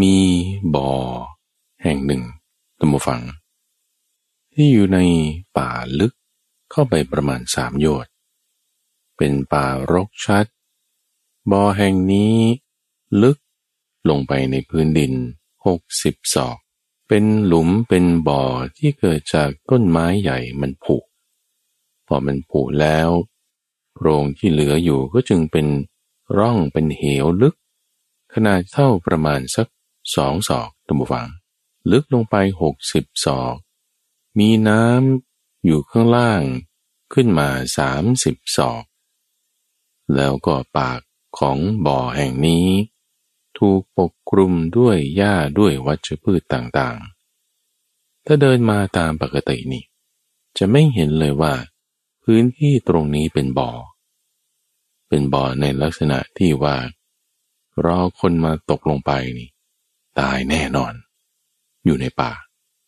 มีบ่อ แห่งหนึ่งตัมบูฟัง ที่อยู่ในป่าลึกเข้าไปประมาณสามโยชน์เป็นป่ารกชัด บ่อแห่งนี้ลึกลงไปในพื้นดินหกสิบศอก เป็นหลุมเป็นบ่อที่เกิดจากต้นไม้ใหญ่มันผุ พอมันผุแล้วโพรงที่เหลืออยู่ก็จึงเป็นร่องเป็นเหวลึก ขนาดเท่าประมาณสัก สองศอกตัมฟัง ลึกลงไปหกสิบศอก มีน้ำอยู่ข้างล่างขึ้นมาสามสิบศอก แล้วก็ปากของบ่อแห่งนี้ ถูกปกคลุมด้วยหญ้าด้วยวัชพืชต่างๆ ถ้าเดินมาตามปกตินี่ จะไม่เห็นเลยว่า พื้นที่ตรงนี้เป็นบ่อ เป็นบ่อในลักษณะที่ว่ารอคนมาตกลงไปนี่ ตายแน่นอน อยู่ในป่า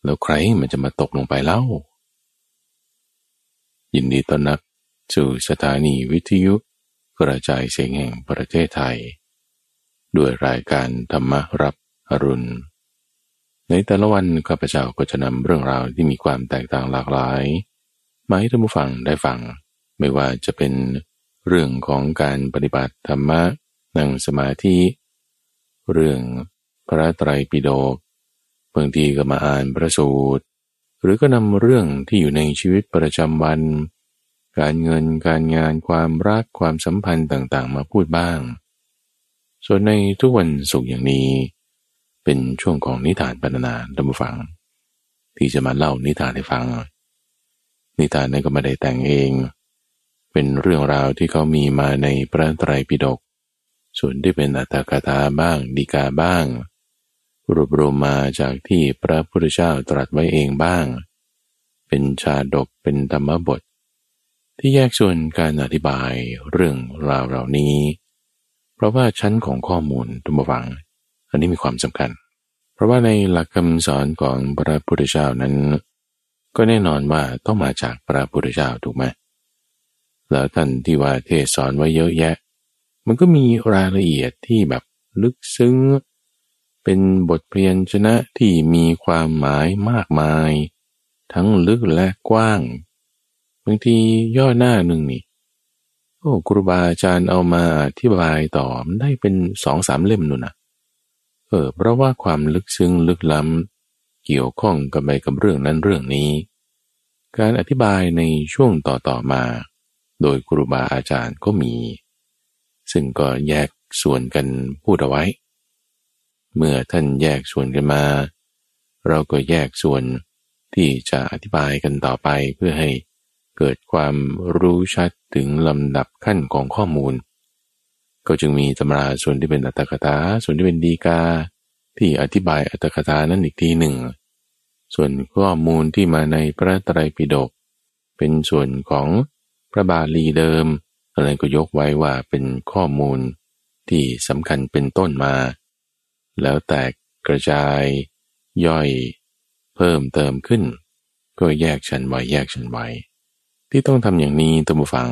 แล้วใครมันจะมาตกลงไปเล่า ยินดีต้อนรับสู่สถานีวิทยุกระจายเสียงแห่งประเทศไทย ด้วยรายการธรรมรับอรุณ ในแต่ละวันข้าพเจ้าก็จะนำเรื่องราวที่มีความแตกต่างหลากหลาย มาให้ท่านผู้ฟังได้ฟัง ไม่ว่าจะเป็นเรื่องของการปฏิบัติธรรมะนั่งสมาธิ เรื่อง พระไตรปิฎกบางทีก็มาอ่านพระสูตร หรือก็นำเรื่องที่อยู่ในชีวิตประจำวัน การเงินการงานความรักความสัมพันธ์ต่างๆ มาพูดบ้าง ส่วนในทุกวันสุขอย่างนี้ เป็นช่วงของนิทานบรรณนาดัมฟัง ที่จะมาเล่านิทานให้ฟัง นิทานนั้นก็ไม่ได้แต่งเอง เป็นเรื่องราวที่เขามีมาในพระไตรปิฎกส่วนที่เป็นอัตถกถาบ้างดีกาบ้าง รวบรวมมาจากที่พระพุทธเจ้าตรัสไว้เองบ้าง เป็นชาดกเป็นธรรมบท ที่แยกส่วนการอธิบายเรื่องราวเหล่านี้ เพราะว่าชั้นของข้อมูลทุกฝัง อันนี้มีความสำคัญ เพราะว่าในหลักคำสอนของพระพุทธเจ้านั้น ก็แน่นอนว่าต้องมาจากพระพุทธเจ้าถูกไหมแล้วท่านที่ว่าเทศสอนไว้เยอะแยะ มันก็มีรายละเอียดที่แบบลึกซึ้ง เป็นบทเพียนชนะที่มีความหมายมากมาย ทั้งลึกและกว้าง บางทีย่อหน้าหนึ่งนี่โอ้ครูบาอาจารย์เอามาอธิบายต่อมได้เป็นสองสามเล่มนู่นนะเออเพราะว่าความลึกซึ้งลึกล้ำ เกี่ยวข้องกับไปกับเรื่องนั้นเรื่องนี้ การอธิบายในช่วงต่อๆมา โดยครูบาอาจารย์ก็มี ซึ่งก็แยกส่วนกันพูดเอาไว้ เมื่อท่านแยกส่วนกันมา เราก็แยกส่วนที่จะอธิบายกันต่อไปเพื่อให้เกิดความรู้ชัดถึงลำดับขั้นของข้อมูล ก็จึงมีตำราส่วนที่เป็นอัตถกถาส่วนที่เป็นดีกา ที่อธิบายอัตถกถานั้นอีกทีหนึ่ง ส่วนข้อมูลที่มาในพระไตรปิฎกเป็นส่วนของพระบาลีเดิมอะไรก็ยกไว้ว่าเป็นข้อมูลที่สำคัญเป็นต้นมา แล้วแตกกระจายย่อย เพิ่มเติมขึ้น ก็แยกชั้นไว้แยกชั้นไว้ ที่ต้องทำอย่างนี้ตัมบูฟัง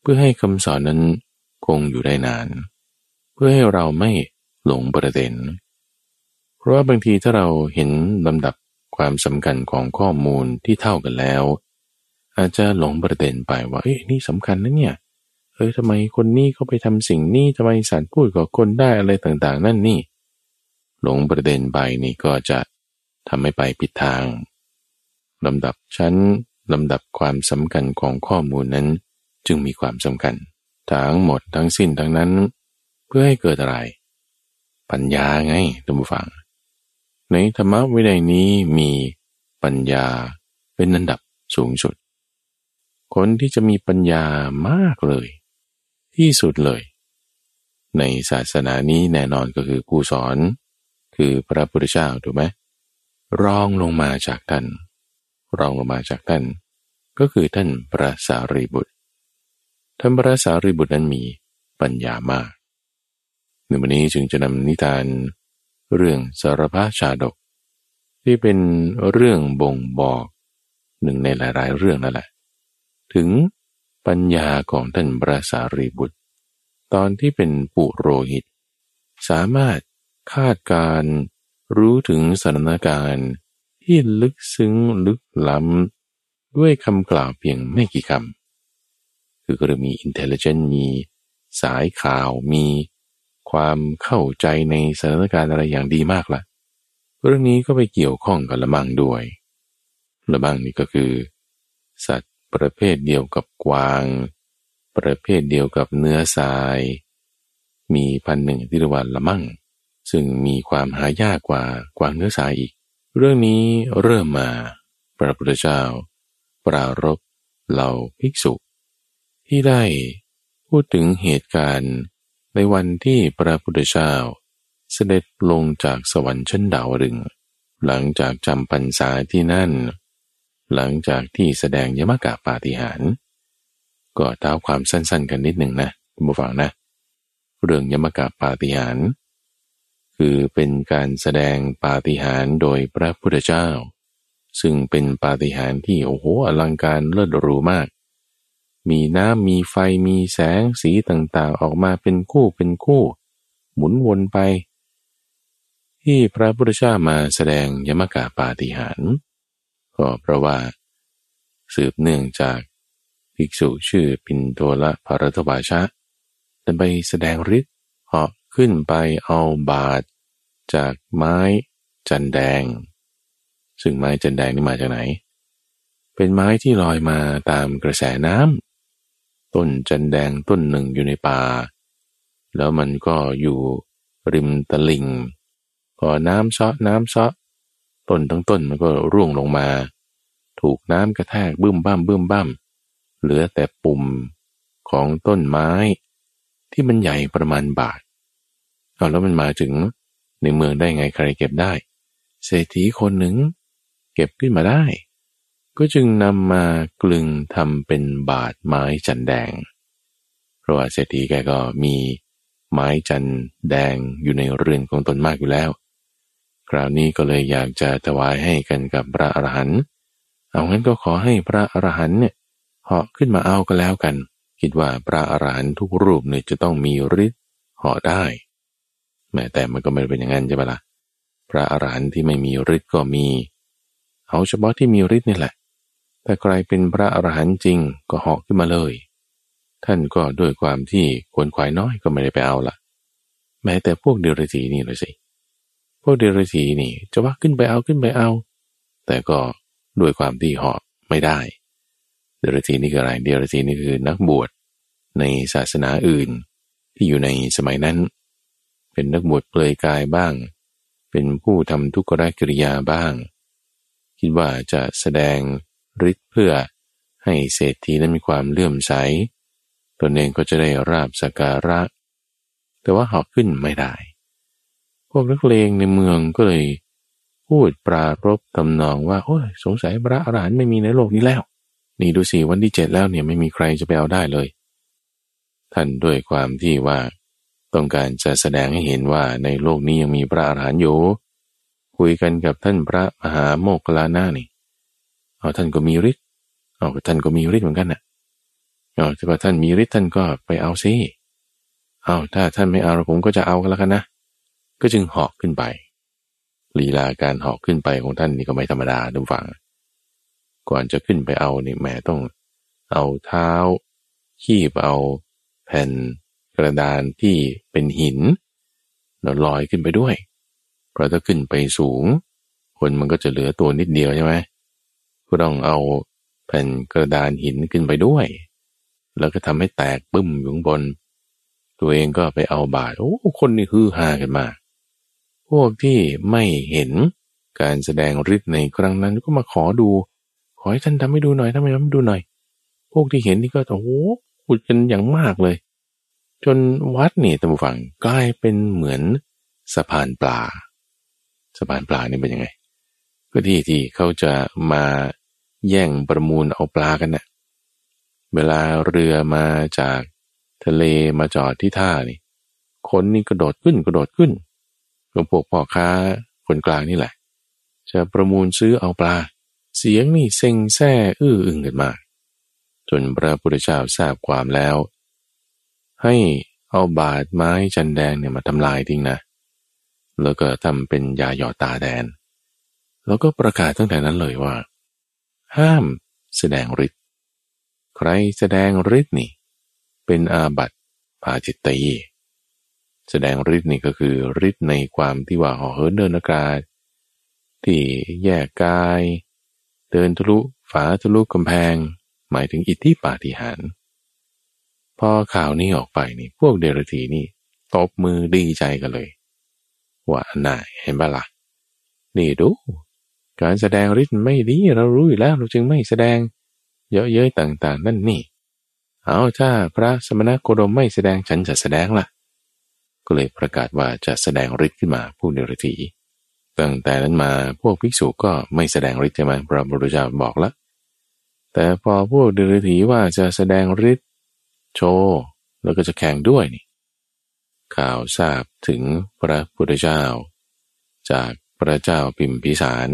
เพื่อให้คำสอนนั้นคงอยู่ได้นาน เพื่อให้เราไม่หลงประเด็น เพราะว่าบางทีถ้าเราเห็นลำดับความสำคัญของข้อมูลที่เท่ากันแล้ว อาจจะหลงประเด็นไปว่าเอ้ยนี่สำคัญนะเนี่ยเอ้ยทำไมคนนี้เขาไปทำสิ่งนี้ทำไมสัตว์พูดกับคนได้อะไรต่างๆ นั่นนี่ หลงประเด็นไปนี่ก็จะทำให้ไปผิดทางลำดับชั้นลำดับความสำคัญของข้อมูลนั้นจึงมีความสำคัญ ทั้งหมดทั้งสิ้นทั้งนั้น เพื่อให้เกิดอะไร ปัญญาไงท่านผู้ฟัง ในธรรมะวินัยนี้มีปัญญาเป็นอันดับสูงสุด คนที่จะมีปัญญามากเลย ที่สุดเลย ในศาสนานี้แน่นอนก็คือผู้สอน คือพระพุทธเจ้าถูกไหมรองลงมาจากท่าน รองลงมาจากท่าน ก็คือท่านพระสารีบุตร ท่านพระสารีบุตรนั้นมีปัญญามากในวันนี้จึงจะนำนิทาน เรื่องสารพาชาดก ที่เป็นเรื่องบ่งบอกหนึ่งในหลาย ๆ เรื่องนั่นแหละ ถึงปัญญาของท่านพระสารีบุตร ตอนที่เป็นปุโรหิต สามารถ คาดการรู้ถึงสถานการณ์ที่ลึกซึ้งลึกล้ำ ด้วยคำกล่าวเพียงไม่กี่คำ คือก็จะมี intelligent มีสายข่าวมีความเข้าใจในสถานการณ์อะไรอย่างดีมากละ่ะ เรื่องนี้ก็ไปเกี่ยวข้องกับละมังด้วย ละมังนี่ก็คือ สัตว์ประเภทเดียวกับกวาง ประเภทเดียวกับเนื้อทราย มีพันหนึ่งที่เรียกว่าละมั่ง ซึ่งมีความหายากกว่ากวางเนื้อทรายอีก เรื่องนี้เริ่มมาพระพุทธเจ้า ปรารบเหล่าภิกษุ ที่ได้พูดถึงเหตุการณ์ในวันที่พระพุทธเจ้า เสด็จลงจากสวรรค์ชั้นดาวดึง หลังจากจำพรรษาที่นั่น หลังจากที่แสดงยมกะปาฏิหารก็เท้าความสั้นๆ กันนิดหนึ่งนะคุณผู้ฟังนะ เรื่องยมกะปาฏิหาร คือเป็นการแสดงปาฏิหารโดยพระพุทธเจ้า ซึ่งเป็นปาฏิหารที่โอ้โหอลังการเลิศหรูมาก มีน้ำมีไฟมีแสงสีต่างๆ ออกมาเป็นคู่เป็นคู่ หมุนวนไป ที่พระพุทธเจ้ามาแสดงยมกาปาฏิหารก็เพราะว่า สืบเนื่องจากภิกษุชื่อปินโตละภารทวาชะจะไปแสดงฤทธิ์ ขึ้นไปเอาบาดจากไม้จันแดง ซึ่งไม้จันแดงนี่มาจากไหน เป็นไม้ที่ลอยมาตามกระแสน้ำต้นจันแดงต้นหนึ่งอยู่ในป่า แล้วมันก็อยู่ริมตลิ่งพอน้ำซาะน้ำซาะต้นทั้งต้นมันก็ร่วงลงมา ถูกน้ำกระแทกบึ้มบ้ามบึ้มบ้ามเหลือแต่ปุ่มของต้นไม้ ที่มันใหญ่ประมาณบาท เอาแล้วมันมาถึงในเมืองได้ไงใครเก็บได้ เศรษฐีคนหนึ่ง เก็บขึ้นมาได้ ก็จึงนำมากลึงทำเป็นบาดไม้จันแดง เพราะว่าเศรษฐีแกก็มีไม้จันแดงอยู่ในเรือนของตนมากอยู่แล้ว คราวนี้ก็เลยอยากจะถวายให้กันกับพระอรหันต์เอางั้นก็ขอให้พระอรหันต์เนี่ยเหาะขึ้นมาเอาก็แล้วกัน คิดว่าพระอรหันต์ทุกรูปเนี่ยจะต้องมีฤทธิ์เหาะได้ แม้แต่มันก็ไม่เป็นอย่างนั้นใช่ปะละ่ะพระอรหันต์ที่ไม่มีฤทธิ์ก็มี เอาเฉพาะที่มีฤทธิ์นี่แหละ แต่ใครเป็นพระอรหันต์จริงก็หอกขึ้นมาเลย ท่านก็ด้วยความที่ควรควายน้อยก็ไม่ได้ไปเอาละแม้แต่พวกเดรัจฉีนี่เลยสิ พวกเดรัจฉีนี่จะว่าขึ้นไปเอาขึ้นไปเอา แต่ก็ด้วยความที่หอกไม่ได้ เดรัจฉีนี่คืออะไร เดรัจฉีนี่คือนักบวชในศาสนาอื่น ที่อยู่ในสมัยนั้น เป็นนักบวชเปลือยกายบ้าง เป็นผู้ทำทุกขกิริยาบ้าง คิดว่าจะแสดงฤทธิ์เพื่อให้เศรษฐีนั้นมีความเลื่อมใสตนเองก็จะได้ราบสักการะ แต่ว่าหอกขึ้นไม่ได้ พวกนักเลงในเมืองก็เลยพูดปรารบตำนองว่า โอ้ยสงสัยพระอรหันต์ไม่มีในโลกนี้แล้ว นี่ดูสิวันที่เจ็ดแล้วเนี่ยไม่มีใครจะไปเอาได้เลย ท่านด้วยความที่ว่า ต้องการจะแสดงให้เห็นว่าในโลกนี้ยังมีพระอรหันต์อยู่คุยกันกับท่านพระมหาโมกลานานี่เอาท่านก็มีฤทธิ์เอาท่านก็มีฤทธิ์เหมือนกันน่ะเอาแต่ว่าท่านมีฤทธิ์ท่านก็ไปเอาซิเอาถ้าท่านไม่เอาผมก็จะเอากันแล้วกันนะก็จึงหอกขึ้นไปลีลาการหอกขึ้นไปของท่านนี่ก็ไม่ธรรมดาดูฟัง ก่อนจะขึ้นไปเอานี่แหมต้อง เอาเท้าขี้เอาแผ่น กระดานที่เป็นหินแล้วลอยขึ้นไปด้วย เพราะถ้าขึ้นไปสูง คนมันก็จะเหลือตัวนิดเดียวใช่ไหมก็ต้องเอาแผ่นกระดานหินขึ้นไปด้วย แล้วก็ทำให้แตกบึ้มอยู่ข้างบน ตัวเองก็ไปเอาบาดโอ้คนนี่ฮือฮากันมากพวกที่ไม่เห็นการแสดงฤทธิ์ในครั้งนั้นก็มาขอดู ขอให้ท่านทำให้ดูหน่อยทำให้ทำให้ดูหน่อย พวกที่เห็นนี่ก็โอ้โหขุดกันอย่างมากเลย จนวัดนี่ตะบุฝังกลายเป็นเหมือนสะพานปลา สะพานปลานี่เป็นยังไง ก็ที่ที่เขาจะมาแย่งประมูลเอาปลากันนะ่ะเวลาเรือมาจากทะเลมาจอดที่ท่านี่คนนี่กระโดดขึ้นกระโดดขึ้นก็พวกพ่อค้าคนกลางนี่แหละ จะประมูลซื้อเอาปลา เสียงนี่เซ็งแซ่อื้ออึงกันมากจนพระพุทธเจ้าทราบความแล้ว ให้เอาบาดไม้จันแดงเนี่ยมาทำลายทิ้งนะ แล้วก็ทำเป็นยาหยอดตาแทนแล้วก็ประกาศตั้งแต่นั้นเลยว่า ห้ามแสดงฤทธิ์ใครแสดงฤทธิ์นี่ เป็นอาบัติปาจิตตีแสดงฤทธิ์นี่ก็คือฤทธิ์ในความที่ว่าห่อเหินเดินอากาศ ที่แยกกาย เดินทะลุฝาทะลุกำแพง หมายถึงอิทธิปาฏิหาริย์ พอข่าวนี้ออกไปนี่พวกเดรธีนี่ตบมือดีใจกันเลย ว่าน่าเห็นบ้าละนี่ดู การแสดงฤทธิ์ไม่ดีเรารู้อยู่แล้วเราจึงไม่แสดง เยอะเย้ยต่างๆ นั่นนี่ เอาถ้าพระสมณโคดมไม่แสดงฉันจะแสดงละ่ะ ก็เลยประกาศว่าจะแสดงฤทธิ์ขึ้นมาผู้เดรธีตั้งแต่นั้นมาพวกภิกษุก็ไม่แสดงฤทธิ์ใช่ไหมพระบุรุษเจ้าบอกล้วแต่พอพวกเดรธีว่าจะแสดงฤทธิ์ โชว์แล้วก็จะแข่งด้วยนี่ ข่าวทราบถึงพระพุทธเจ้า จากพระเจ้าพิมพิสาร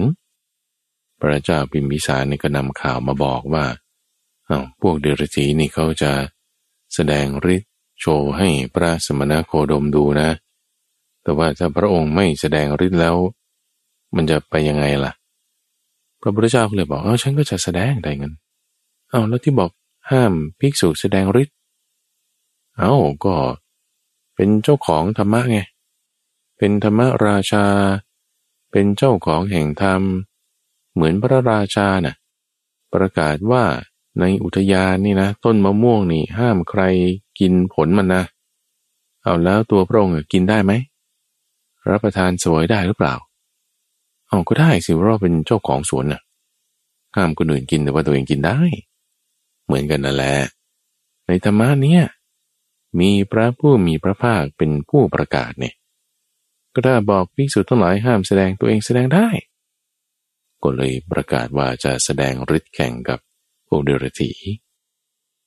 พระเจ้าพิมพิสารนี่ก็นำข่าวมาบอกว่าอา้าวพวกเดรัจฉีนี่เขาจะแสดงฤทธิ์โชว์ให้พระสมณโคดมดูนะ แต่ว่าถ้าพระองค์ไม่แสดงฤทธิ์แล้ว มันจะไปยังไงล่ะ พระพุทธเจ้าก็เลยบอก เออฉันก็จะแสดงได้เงินเอาแล้วที่บอกห้ามภิกษุแสดงฤทธิ์ เอา้าก็เป็นเจ้าของธรรมะไง เป็นธรรมราชา เป็นเจ้าของแห่งธรรม เหมือนพระราชานะ่ะ ประกาศว่าในอุทยานนี่นะ ต้นมะม่วงนี่ห้ามใครกินผลมันนะ เอาแล้วตัวพระองค์กินได้ไหม รับประทานสวยได้หรือเปล่า เอาก็ได้สิเราเป็นเจ้าของสวนนะ่ะ ห้ามคนอื่นกินแต่ว่าตัวเองกินได้ เหมือนกันนั่นแหละ ในธรรมะเนี่ย มีพระผู้มีพระภาคเป็นผู้ประกาศเนี่ยก็ถ้าบอกภิกษุทั้งหลายห้ามแสดงตัวเองแสดงได้ ก็เลยประกาศว่าจะแสดงฤทธิ์แข่งกับพวกเดรธี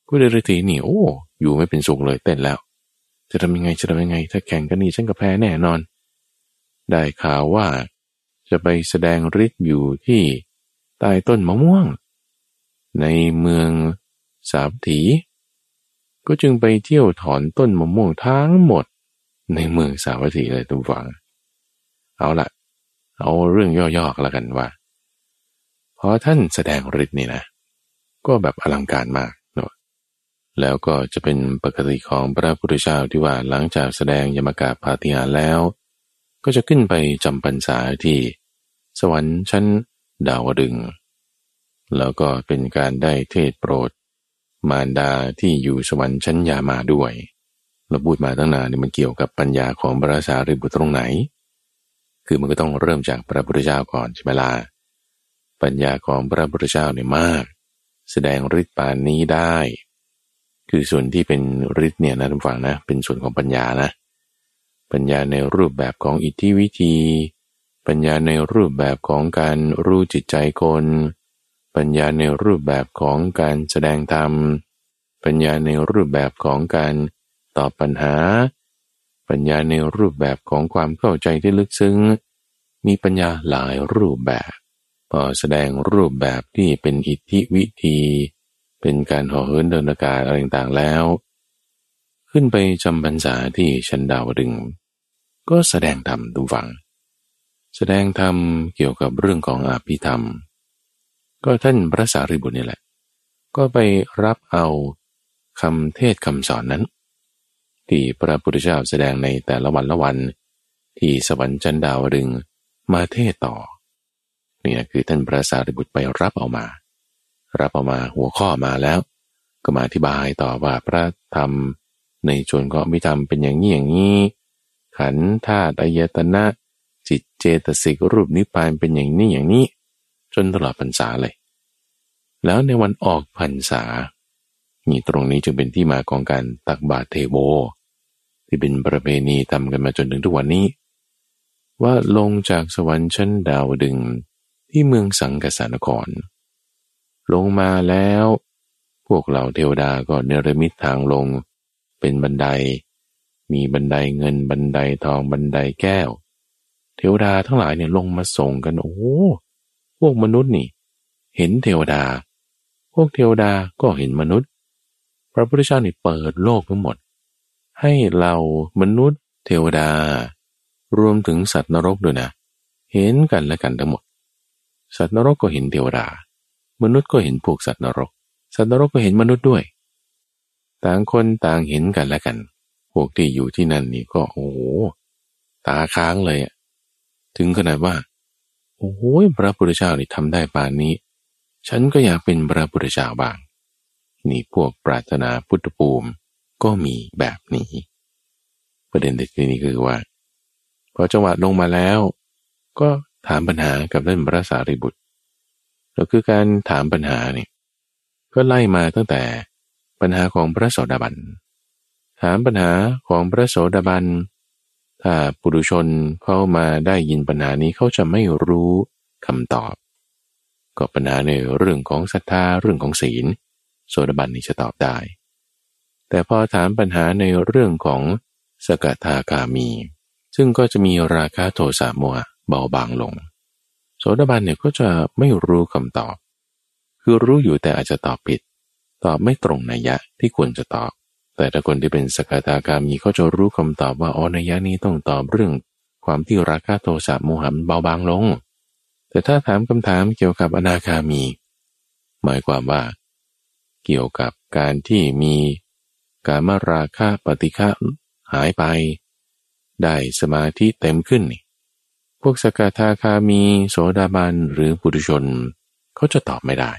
พวกเดรธีนี่โอ้อยู่ไม่เป็นสุขเลยเต้นแล้ว จะทำยังไงจะทำยังไง ถ้าแข่งกันนี่ฉันก็แพ้แน่นอน ได้ข่าวว่าจะไปแสดงฤทธิ์อยู่ที่ใต้ต้นมะม่วง ในเมืองสาบถี ก็จึงไปเที่ยวถอนต้นมะม่วงทั้งหมดในเมืองสาวัตถีเลยทุกฝัง เอาละเอาเรื่องย่อๆแล้วกันว่าพอท่านแสดงฤทธิ์นี่นะ ก็แบบอลังการมากเนาะแล้วก็จะเป็นปกติของพระพุทธเจ้าที่ว่าหลังจากแสดงยมกาปาฏิหาแล้ว ก็จะขึ้นไปจำพรรษาที่ สวรรค์ชั้นดาวดึง แล้วก็เป็นการได้เทศโปรด มารดาที่อยู่สวรรค์ชั้นยามาด้วย เราพูดมาตั้งนานนี่มันเกี่ยวกับปัญญาของพระสารีบุตรตรงไหน คือมันก็ต้องเริ่มจากพระพุทธเจ้าก่อนใช่ไหมล่ะปัญญาของพระพุทธเจ้าเนี่ยมาก แสดงฤทธิ์ปานนี้ได้ คือส่วนที่เป็นฤทธิ์เนี่ยนะทุกฝั่งนะเป็นส่วนของปัญญานะ ปัญญาในรูปแบบของอิทธิวิธี ปัญญาในรูปแบบของการรู้จิตใจคน ปัญญาในรูปแบบของการแสดงธรรม ปัญญาในรูปแบบของการตอบปัญหา ปัญญาในรูปแบบของความเข้าใจที่ลึกซึ้ง มีปัญญาหลายรูปแบบพอแสดงรูปแบบที่เป็นอิทธิวิธี เป็นการห่อเหินเดินอากาศอะไรต่างๆแล้ว ขึ้นไปจำพรรษาที่ชันดาวดึง ก็แสดงธรรมดูฟัง แสดงธรรมเกี่ยวกับเรื่องของอภิธรรม ก็ท่านพระสารีบุตรนี่แหละ ก็ไปรับเอาคำเทศคำสอนนั้น ที่พระพุทธเจ้าแสดงในแต่ละวันละวัน ที่สวรรค์จันดาวดึงมาเทศต่อเนี่ยคือท่านพระสารีบุตรไปรับเอามา รับเอามาหัวข้อมาแล้ว ก็มาอธิบายต่อว่าพระธรรมในชวนก็มีธรรมเป็นอย่างนี้อย่างนี้ ขันธาตุอายตนะจิตเจตสิกรูปนิพพานเป็นอย่างนี้อย่างนี้ จนตลอดพรรษาเลย แล้วในวันออกพรรษานี่ตรงนี้จึงเป็นที่มาของการตักบาตรเทโว ที่เป็นประเพณีทำกันมาจนถึงทุกวันนี้ ว่าลงจากสวรรค์ชั้นดาวดึงที่เมืองสังกสานคร ลงมาแล้ว พวกเหล่าเทวดาก็เนรมิตทางลงเป็นบันได มีบันไดเงินบันไดทองบันไดแก้ว เทวดาทั้งหลายเนี่ยลงมาส่งกันโอ้ พวกมนุษย์นี่ เห็นเทวดา พวกเทวดาก็เห็นมนุษย์ พระพุทธเจ้านี่เปิดโลกทั้งหมด ให้เรามนุษย์ เทวดา รวมถึงสัตว์นรกด้วยนะ เห็นกันและกันทั้งหมด สัตว์นรกก็เห็นเทวดา มนุษย์ก็เห็นพวกสัตว์นรก สัตว์นรกก็เห็นมนุษย์ด้วย ต่างคนต่างเห็นกันและกัน พวกที่อยู่ที่นั่นนี่ก็โอ้โหตาค้างเลยถึงขนาดว่า โอ้โหพระพุทธเจ้านี่ทำได้ปานนี้ ฉันก็อยากเป็นพระพุทธเจ้าบ้าง นี่พวกปรารถนาพุทธภูมิก็มีแบบนี้ ประเด็นเด็ดที่นี้คือว่าพอจังหวะลงมาแล้ว ก็ถามปัญหากับท่านพระสารีบุตรแล้วคือการถามปัญหาเนี่ยก็ไล่มาตั้งแต่ปัญหาของพระโสดาบันถามปัญหาของพระโสดาบัน ถ้าปุถุชนเข้ามาได้ยินปัญหานี้เขาจะไม่รู้คำตอบ ก็ปัญหาในเรื่องของศรัทธาเรื่องของศีล โสดาบันนี่จะตอบได้ แต่พอถามปัญหาในเรื่องของสกทาคามี ซึ่งก็จะมีราคาโทสะโมหะเบาบางลง โสดาบันเนี่ยก็จะไม่รู้คำตอบ คือรู้อยู่แต่อาจจะตอบผิด ตอบไม่ตรงนัยยะที่ควรจะตอบ แต่ถ้าคนที่เป็นสกทาคามีเขาจะรู้คำตอบว่าอ๋อนัยะนี้ต้องตอบเรื่อง ความที่ราคาโทสะโมหะเบาบางลง แต่ถ้าถามคำถามเกี่ยวกับอนาคามี หมายความว่า เกี่ยวกับการที่มีการมาราคาปฏิฆะหายไป ได้สมาธิเต็มขึ้น พวกสกทาคามีโสดาบันหรือปุถุชนเขาจะตอบไม่ได้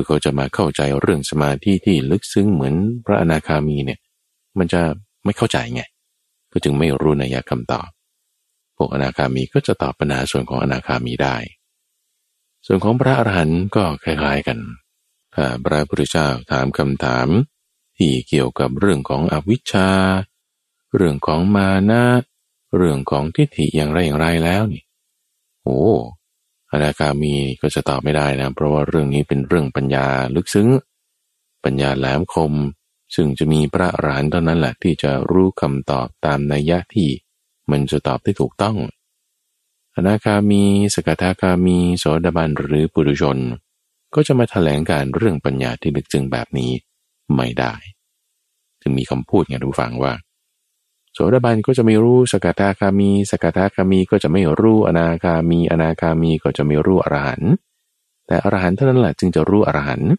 คือเขาจะมาเข้าใจเรื่องสมาธิที่ลึกซึ้งเหมือนพระอนาคามีเนี่ยมันจะไม่เข้าใจไง ก็จึงไม่รู้นัยคำตอบ พวกอนาคามีก็จะตอบปัญหาส่วนของอนาคามีได้ ส่วนของพระอรหันต์ก็คล้ายๆกันถ้าพระพุทธเจ้าถามคำถาม ที่เกี่ยวกับเรื่องของอวิชชา เรื่องของมานะ เรื่องของทิฏฐิอย่างไรอย่างไรแล้วนี่ โอ้ อนาคามีก็จะตอบไม่ได้นะ เพราะว่าเรื่องนี้เป็นเรื่องปัญญาลึกซึ้ง ปัญญาแหลมคม ซึ่งจะมีพระอรหันต์เท่านั้นแหละที่จะรู้คำตอบตามนัยยะที่ มันจะตอบได้ถูกต้อง อนาคามี สกทาคามีโสดาบันหรือปุถุชน ก็จะมาถแถลงการเรื่องปัญญาที่ลึกซึ้งแบบนี้ไม่ได้จึงมีคำพูดไงดูฟังว่า สดาบันก็จะไม่รู้สกทาคามี สกทาคามีก็จะไม่รู้อนาคามี อนาคามีก็จะไม่รู้อรหันต์แต่อรหันต์เท่านั้นแหละจึงจะรู้อรหันต์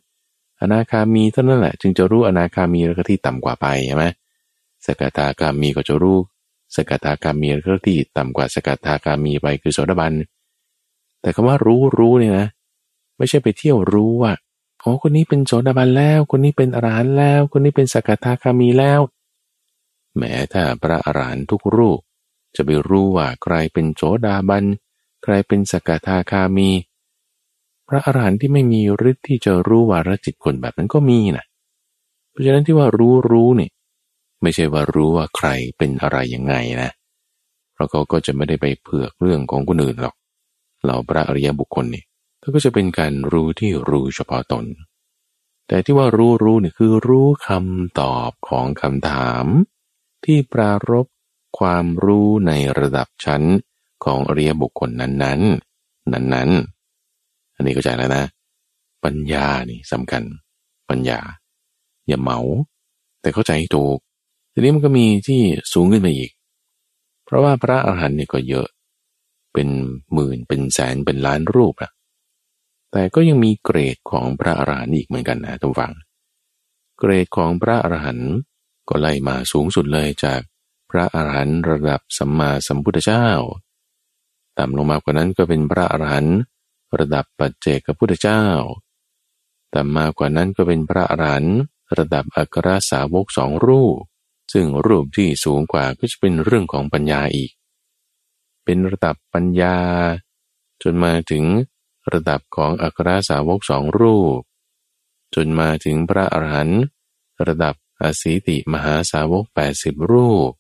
อนาคามีเท่านั้นแหละ จึงจะรู้อนาคามีแล้วก็ที่ต่ำกว่าไปใช่ไหมสกทาคามีก็จะรู้สกทาคามีแล้วก็ที่ต่ำกว่าสกทาคามีไปคือโสดาบันแต่คำว่ารู้รู้เนี่ยนะ ไม่ใช่ไปเที่ยวรู้ว่าโอ้คนนี้เป็นโสดาบันแล้ว คนนี้เป็นอรหันต์แล้ว คนนี้เป็นสกทาคามีแล้ว แม้ถ้าพระอรหันต์ทุกรูป จะไปรู้ว่าใครเป็นโสดาบัน ใครเป็นสกทาคามี พระอรหันต์ที่ไม่มีฤทธิ์ที่จะรู้วาระจิตคนแบบนั้นก็มีนะเพราะฉะนั้นที่ว่ารู้รู้เนี่ยไม่ใช่ว่ารู้ว่าใครเป็นอะไรยังไงนะเพราะเขาก็จะไม่ได้ไปเผือกเรื่องของคนอื่นหรอก เหล่าพระอริยบุคคลนี่เขาก็จะเป็นการรู้ที่รู้เฉพาะตน แต่ที่ว่ารู้รู้นี่คือรู้คำตอบของคำถาม ที่ปรารบความรู้ในระดับชั้นของอริยบุคคลนั้นๆ นั้น ๆ อันนี้ก็ใจแล้วนะ ปัญญานี่สำคัญ ปัญญา อย่าเหมา แต่เข้าใจให้ถูก ทีนี้มันก็มีที่สูงขึ้นมาอีก เพราะว่าพระอาหารหันต์นี่ก็เยอะ เป็นหมื่น เป็นแสน เป็นล้านรูปอะแต่ก็ยังมีเกรดของพระอาหารหันต์อีกเหมือนกันนะทุกฝัง เกรดของพระอาหารหันต์ ก็ไล่มาสูงสุดเลยจากพระอาหารหันต์ระดับสัมมาสัมพุทธเจ้า ต่ำลงมากว่านั้นก็เป็นพระอาหารหันต์ระดับปัจเจกพุทธเจ้า ต่ำมากว่านั้นก็เป็นพระอาหารหันต์ระดับอัครสาวกสองรูป ซึ่งรูปที่สูงกว่าก็จะเป็นเรื่องของปัญญาอีก เป็นระดับปัญญา จนมาถึงระดับของอัครสาวกสองรูป จนมาถึงพระอรหันต์ระดับ อสีติมหาสาวก 80 รูป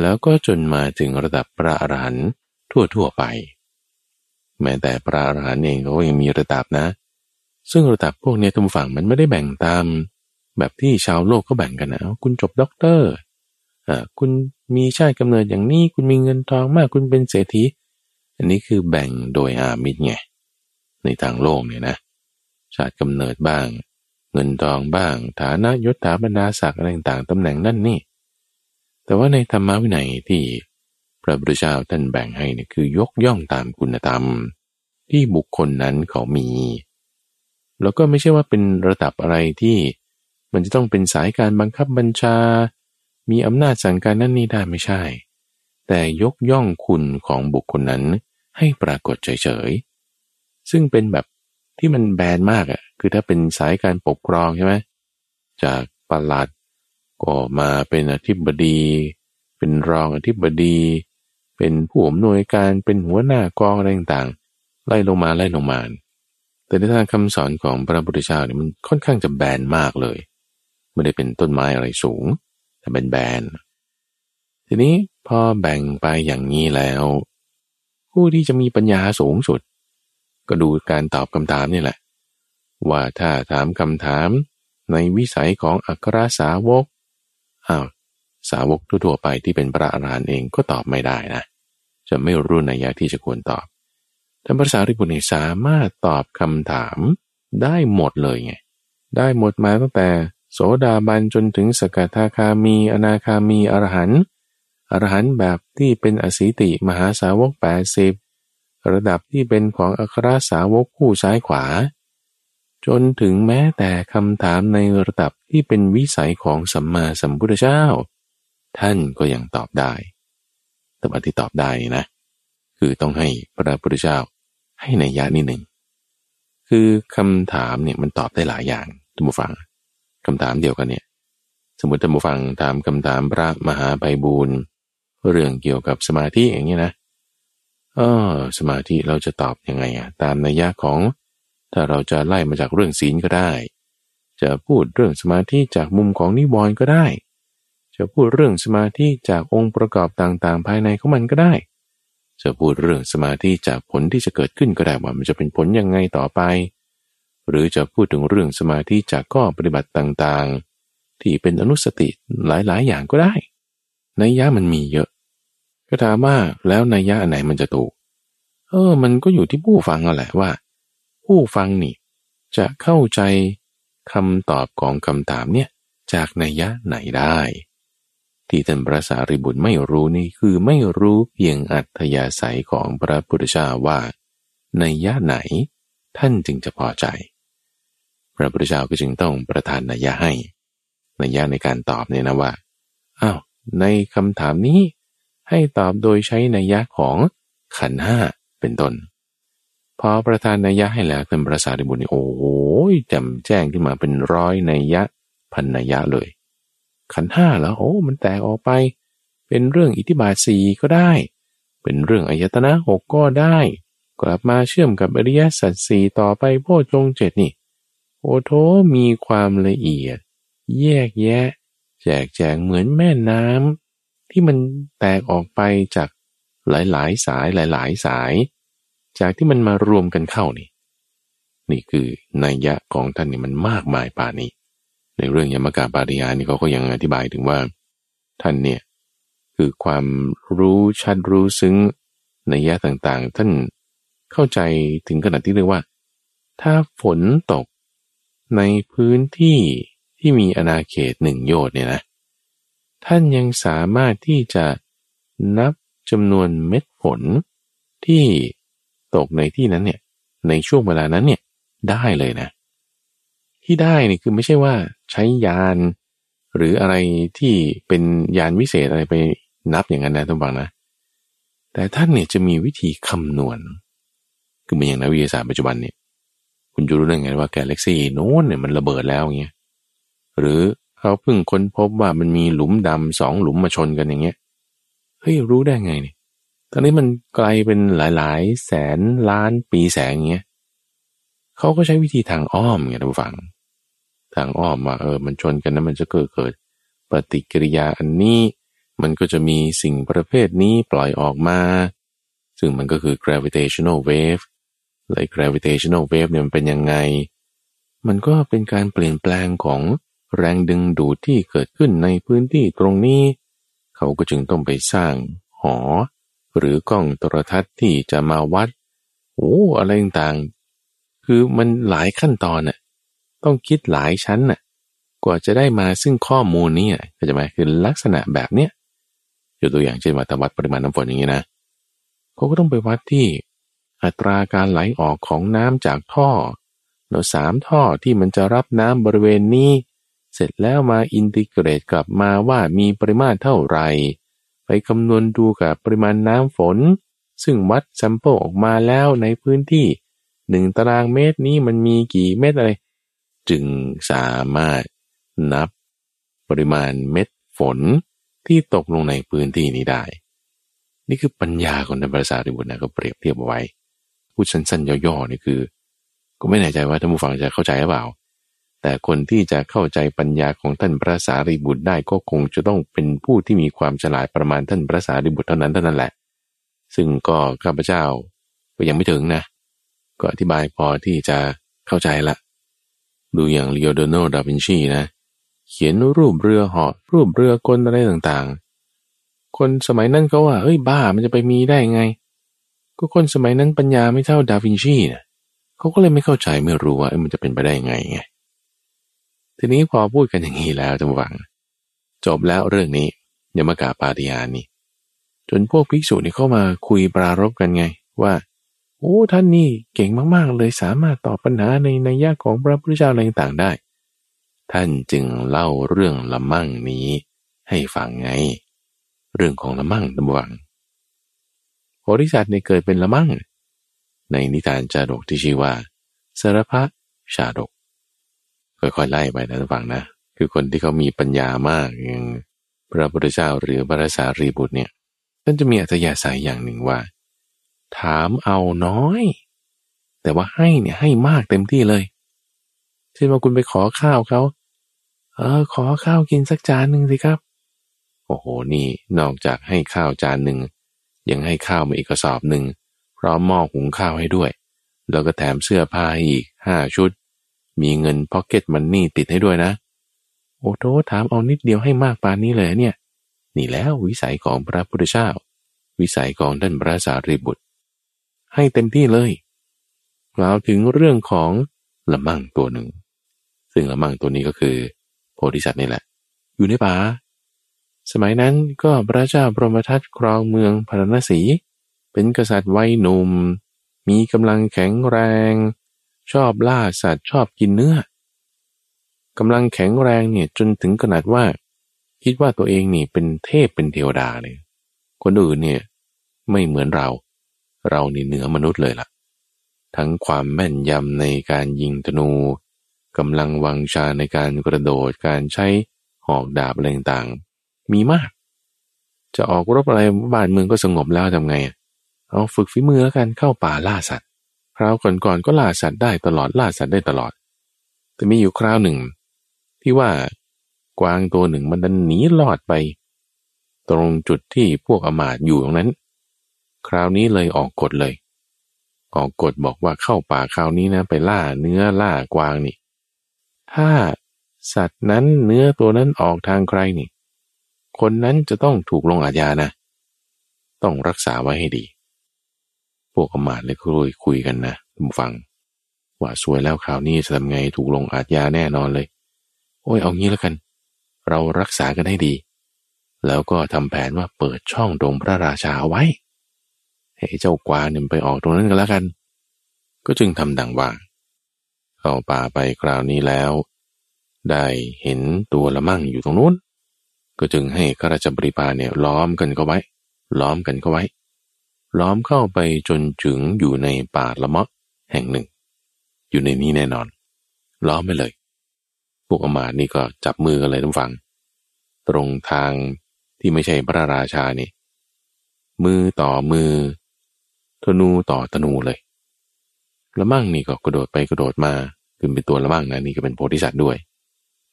แล้วก็จนมาถึงระดับพระอรหันต์ทั่วๆไป แม้แต่พระอรหันต์เองก็ยังมีระดับนะ ซึ่งระดับพวกนี้ทุกฝั่งมันไม่ได้แบ่งตาม แบบที่ชาวโลกก็แบ่งกันนะคุณจบด็อกเตอร์อ่าคุณมีชาติกำเนิดอย่างนี้คุณมีเงินทองมากคุณเป็นเศรษฐีอันนี้คือแบ่งโดยอามิตรไงในทางโลกเนี่ยนะ ชาติกำเนิดบ้าง เงินทองบ้าง ฐานะยศถาบรรดาศักดิ์อะไรต่างตำแหน่งนั่นนี่ แต่ว่าในธรรมวินัยที่พระพุทธเจ้าท่านแบ่งให้เนี่ยคือยกย่องตามคุณธรรม ที่บุคคลนั้นเขามี แล้วก็ไม่ใช่ว่าเป็นระดับอะไรที่มันจะต้องเป็นสายการบังคับบัญชา มีอำนาจสั่งการนั่นนี่ได้ไม่ใช่ แต่ยกย่องคุณของบุคคลนั้นให้ปรากฏเฉยๆซึ่งเป็นแบบ ที่มันแบนมากอะ่ะ คือถ้าเป็นสายการปกครองใช่ไหมจากปลัดก็มาเป็นอธิบดี เป็นรองอธิบดี เป็นผู้อำนวยการเป็นหัวหน้ากองอะไรต่างๆไล่ลงมาไล่ลงมา แต่ในทางคำสอนของพระพุทธเจ้าเนี่ยมันค่อนข้างจะแบนมากเลยไม่ได้เป็นต้นไม้อะไรสูง แต่เป็นแบนทีนี้พอแบ่งไปอย่างนี้แล้ว ผู้ที่จะมีปัญญาสูงสุด ก็ดูการตอบคำถามนี่แหละ ว่าถ้าถามคำถามในวิสัยของอัครสาวกอ้าวสาวกทั่วไปที่เป็นพระอรหันต์เองก็ตอบไม่ได้นะ จะไม่รู้ในยะที่จะควรตอบแต่ภาษาริบุตรสามารถตอบคำถามได้หมดเลยไง ได้หมดมาตั้งแต่ โสดาบันจนถึงสกทาคามีอนาคามีอรหันต์อรหันต์แบบที่เป็นอสิติมหาสาวก 80 ระดับที่เป็นของอัครสาวกผู้ซ้ายขวา จนถึงแม้แต่คำถามในระดับที่เป็นวิสัยของสัมมาสัมพุทธเจ้า ท่านก็ยังตอบได้ แต่ว่าที่ตอบได้นะ คือต้องให้พระพุทธเจ้าให้ในยะนิดหนึ่ง คือคำถามเนี่ยมันตอบได้หลายอย่างท่านผู้ฟังคำถามเดียวกันเนี่ย สมมติท่านผู้ฟังถามคำถามพระมหาไพบูรณ์เรื่องเกี่ยวกับสมาธิอย่างนี้นะ เออสมาธิเราจะตอบยังไงอะตามนัยยะของ ถ้าเราจะไล่มาจากเรื่องศีลก็ได้ จะพูดเรื่องสมาธิจากมุมของนิวรณ์ก็ได้ จะพูดเรื่องสมาธิจากองค์ประกอบต่างๆ ภายในของมันก็ได้ จะพูดเรื่องสมาธิจากผลที่จะเกิดขึ้นก็ได้ว่ามันจะเป็นผลยังไงต่อไป หรือจะพูดถึงเรื่องสมาธิจากข้อปฏิบัติต่างๆ ที่เป็นอนุสติหลายๆ อย่างก็ได้ในยะมันมีเยอะ ก็ถามว่าแล้วในยะอันไหนมันจะถูก เออ มันก็อยู่ที่ผู้ฟังนั่นแหละว่า ผู้ฟังนี่จะเข้าใจคำตอบของคำถามเนี่ยจากนัยยะไหนได้ ที่ท่านพระสารีบุตรไม่รู้นี่คือไม่รู้เพียงอัธยาศัยของพระพุทธเจ้าว่านัยยะไหนท่านจึงจะพอใจ พระพุทธเจ้าก็จึงต้องประทานนัยยะให้นัยยะในการตอบเนี่ยนะว่าอ้าวในคำถามนี้ ให้ตอบโดยใช้นัยยะของขันห้าเป็นต้น พอประธานนัยยะให้แล้วเป็นภาษาดิบุญนี่โอ้โหจำแจ้งขึ้นมาเป็นร้อยนัยยะพันนัยยะเลย ขันห้าแล้วโอ้มันแตกออกไป เป็นเรื่องอิทธิบาทสีก็ได้ เป็นเรื่องอายตนะหกก็ได้ กลับมาเชื่อมกับอริยสัจสี่ต่อไปโพชงเจ็ดนี่ โอ้โถมีความละเอียด แยกแยะ แจกแจงเหมือนแม่น้ำ ที่มันแตกออกไปจากหลายๆ สายหลาย ๆ สาย จากที่มันมารวมกันเข้านี่ นี่คือนัยยะของท่านนี่มันมากมายป่านี้ ในเรื่องยมกาปาริยานี่เขาก็ยังอธิบายถึงว่า ท่านเนี่ยคือความรู้ชัดรู้ซึ้งนัยยะต่างๆ ท่านเข้าใจถึงขนาดที่เรียกว่า ถ้าฝนตกในพื้นที่ที่มีอนาเขตหนึ่งโยชน์เนี่ยนะ ท่านยังสามารถที่จะนับจำนวนเม็ดฝนที่ตกในที่นั้นเนี่ย ในช่วงเวลานั้นเนี่ยได้เลยนะ ที่ได้นี่คือไม่ใช่ว่าใช้ยาน หรืออะไรที่เป็นยานวิเศษอะไรไปนับอย่างนั้นนะทุกฝังนะ แต่ท่านเนี่ยจะมีวิธีคำนวณ คือเป็นอย่างนักวิทยาศาสตร์ปัจจุบันเนี่ย คุณจะรู้ได้ไงว่าแกาแล็กซี่โน้นเนี่ยมันระเบิดแล้วเงี้ย หรือ เขาเพิ่งค้นพบว่ามันมีหลุมดำสองหลุมมาชนกันอย่างเงี้ยเฮ้ยรู้ได้ไงเนี่ยตอนนี้มันไกลเป็นหลายๆ แสนล้านปีแสงเงี้ยเขาก็ใช้วิธีทางอ้อมไงท่านผู้ฟัง ทางอ้อมว่าเออมันชนกันนะมันจะเกิดเกิด ปฏิกิริยาอันนี้ มันก็จะมีสิ่งประเภทนี้ปล่อยออกมา ซึ่งมันก็คือ gravitational wave เลย gravitational wave เนี่ยมันเป็นยังไง มันก็เป็นการเปลี่ยนแปลงของ แรงดึงดูดที่เกิดขึ้นในพื้นที่ตรงนี้ เขาก็จึงต้องไปสร้างหอ หรือกล้องโทรทัศน์ที่จะมาวัดโอ้อะไรต่างๆ คือมันหลายขั้นตอนน่ะต้องคิดหลายชั้นน่ะกว่าจะได้มาซึ่งข้อมูลนี้ก็จะหมายคือลักษณะแบบเนี้ยยกตัวอย่างเช่นวัดวัดปริมาณน้ำฝนอย่างนี้นะเขาก็ต้องไปวัดที่อัตราการไหลออกของน้ำจากท่อเราสามท่อที่มันจะรับน้ำบริเวณนี้ เสร็จแล้วมา integrate กลับมาว่ามีปริมาณเท่าไหร่ ไปคำนวณดูกับปริมาณน้ำฝน ซึ่งวัด sample ออกมาแล้วในพื้นที่หนึ่งตารางเมตรนี้มันมีกี่เม็ดอะไร จึงสามารถนับปริมาณเม็ดฝนที่ตกลงในพื้นที่นี้ได้ นี่คือปัญญาของนักภาษาริบุตรนะก็เปรียบเทียบเอาไว้พูดสั้นๆย่อๆนี่คือ ก็ไม่แน่ใจว่าท่านผู้ฟังจะเข้าใจหรือเปล่า แต่คนที่จะเข้าใจปัญญาของท่านพระสารีบุตรได้ก็คงจะต้องเป็นผู้ที่มีความฉลาดประมาณท่านพระสารีบุตรเท่านั้นเท่านั้นแหละ ซึ่งก็ข้าพเจ้าก็ยังไม่ถึงนะ ก็อธิบายพอที่จะเข้าใจละ ดูอย่างลีโอโดโนดาวินชีนะ เขียนรูปเรือเหาะรูปเรือกลอะไรต่างๆ คนสมัยนั้นก็ว่าเฮ้ยบ้ามันจะไปมีได้ไง ก็คนสมัยนั้นปัญญาไม่เท่าดาวินชีนะเขาก็เลยไม่เข้าใจไม่รู้ว่ามันจะเป็นไปได้ไงไง ทีนี้พอพูดกันอย่างนี้แล้วจำหวัง จบแล้วเรื่องนี้ยมกาปาติยานี่จนพวกภิกษุนี่เข้ามาคุยปรารบกันไง ว่า โอ้ท่านนี่เก่งมากๆ เลยสามารถตอบปัญหาในในยะของพระพุทธเจ้าอะไรต่างได้ ท่านจึงเล่าเรื่องละมั่งนี้ให้ฟังไง เรื่องของละมั่งจำหวังโพธิสัตว์ในเกิดเป็นละมั่ง ในนิทานจาดกที่ชื่อว่าสารพะชาดก ค่อยๆไล่ไปนะท่านฟังนะ คือคนที่เขามีปัญญามากอย่างพระพุทธเจ้าหรือพระสารีบุตรเนี่ยท่านจะมีอัธยาศัยอย่างหนึ่งว่า ถามเอาน้อย แต่ว่าให้เนี่ยให้มากเต็มที่เลยเช่นว่าคุณไปขอข้าวเขาเออขอข้าวกินสักจานหนึ่งสิครับ โอ้โหนี่นอกจากให้ข้าวจานหนึ่งยังให้ข้าวมาอีกกระสอบหนึ่งพร้อมหม้อหุงข้าวให้ด้วย แล้วก็แถมเสื้อผ้าอีกห้าชุด มีเงินพ็อกเก็ตมันนี่ติดให้ด้วยนะ โอ้โถถามเอานิดเดียวให้มากปานนี้เลยเนี่ย นี่แล้ววิสัยของพระพุทธเจ้า วิสัยของท่านพระสารีบุตร ให้เต็มที่เลย กล่าวถึงเรื่องของละมั่งตัวหนึ่ง ซึ่งละมั่งตัวนี้ก็คือ โพธิสัตว์นี่แหละ อยู่ในป่า สมัยนั้นก็พระเจ้าพรหมทัตครองเมืองพารณสี เป็นกษัตริย์วัยหนุ่ม มีกำลังแข็งแรง ชอบล่าสัตว์ชอบกินเนื้อกำลังแข็งแรงเนี่ยจนถึงขนาดว่า คิดว่าตัวเองนี่เป็นเทพเป็นเทวดาเลยคนอื่นเนี่ยไม่เหมือนเรา เรานี่เหนือมนุษย์เลยล่ะ ทั้งความแม่นยำในการยิงธนูกำลังวังชาในการกระโดดการใช้หอกดาบอะไรต่างมีมาก จะออกรบอะไรบ้านเมืองก็สงบแล้วทำไง เอาฝึกฝีมือแล้วกันเข้าป่าล่าสัตว์ คราวก่อนๆก็ล่าสัตว์ได้ตลอดล่าสัตว์ได้ตลอด แต่มีอยู่คราวหนึ่ง ที่ว่ากวางตัวหนึ่งมันดันหนีลอดไป ตรงจุดที่พวกอมาตอยู่ตรงนั้น คราวนี้เลยออกกฎเลย ออกกฎบอกว่าเข้าป่าคราวนี้นะไปล่าเนื้อล่ากวางนี่ ถ้าสัตว์นั้นเนื้อตัวนั้นออกทางใครนี่ คนนั้นจะต้องถูกลงอาญานะ ต้องรักษาไว้ให้ดี พวกอมาตเลยคุยคุยกันนะทุกฟัง ว่าสวยแล้วคราวนี้จะทำไงถูกลงอาญาแน่นอนเลย โอ้ยเอางี้แล้วกัน เรารักษากันให้ดี แล้วก็ทำแผนว่าเปิดช่องดงพระราชาไว้ให้เจ้ากวางเนี่ยไปออกตรงนั้นกันแล้วกัน ก็จึงทำดังว่าเข้าป่าไปคราวนี้แล้ว ได้เห็นตัวละมั่งอยู่ตรงนู้น ก็จึงให้ข้าราชบริพารเนี่ยล้อมกันเข้าไว้ ล้อมกันเข้าไว้ ล้อมเข้าไปจนถึงอยู่ในป่าละมะแห่งหนึ่ง อยู่ในนี้แน่นอน ล้อมไปเลย พวกอมาตนี่ก็จับมือกันเลยทุกฝัง ตรงทางที่ไม่ใช่พระราชานี่ มือต่อมือ ธนูต่อธนูเลย ละมั่งนี่ก็กระโดดไปกระโดดมาคือเป็นตัวละมั่งนะนี่ก็เป็นโพธิสัตว์ด้วย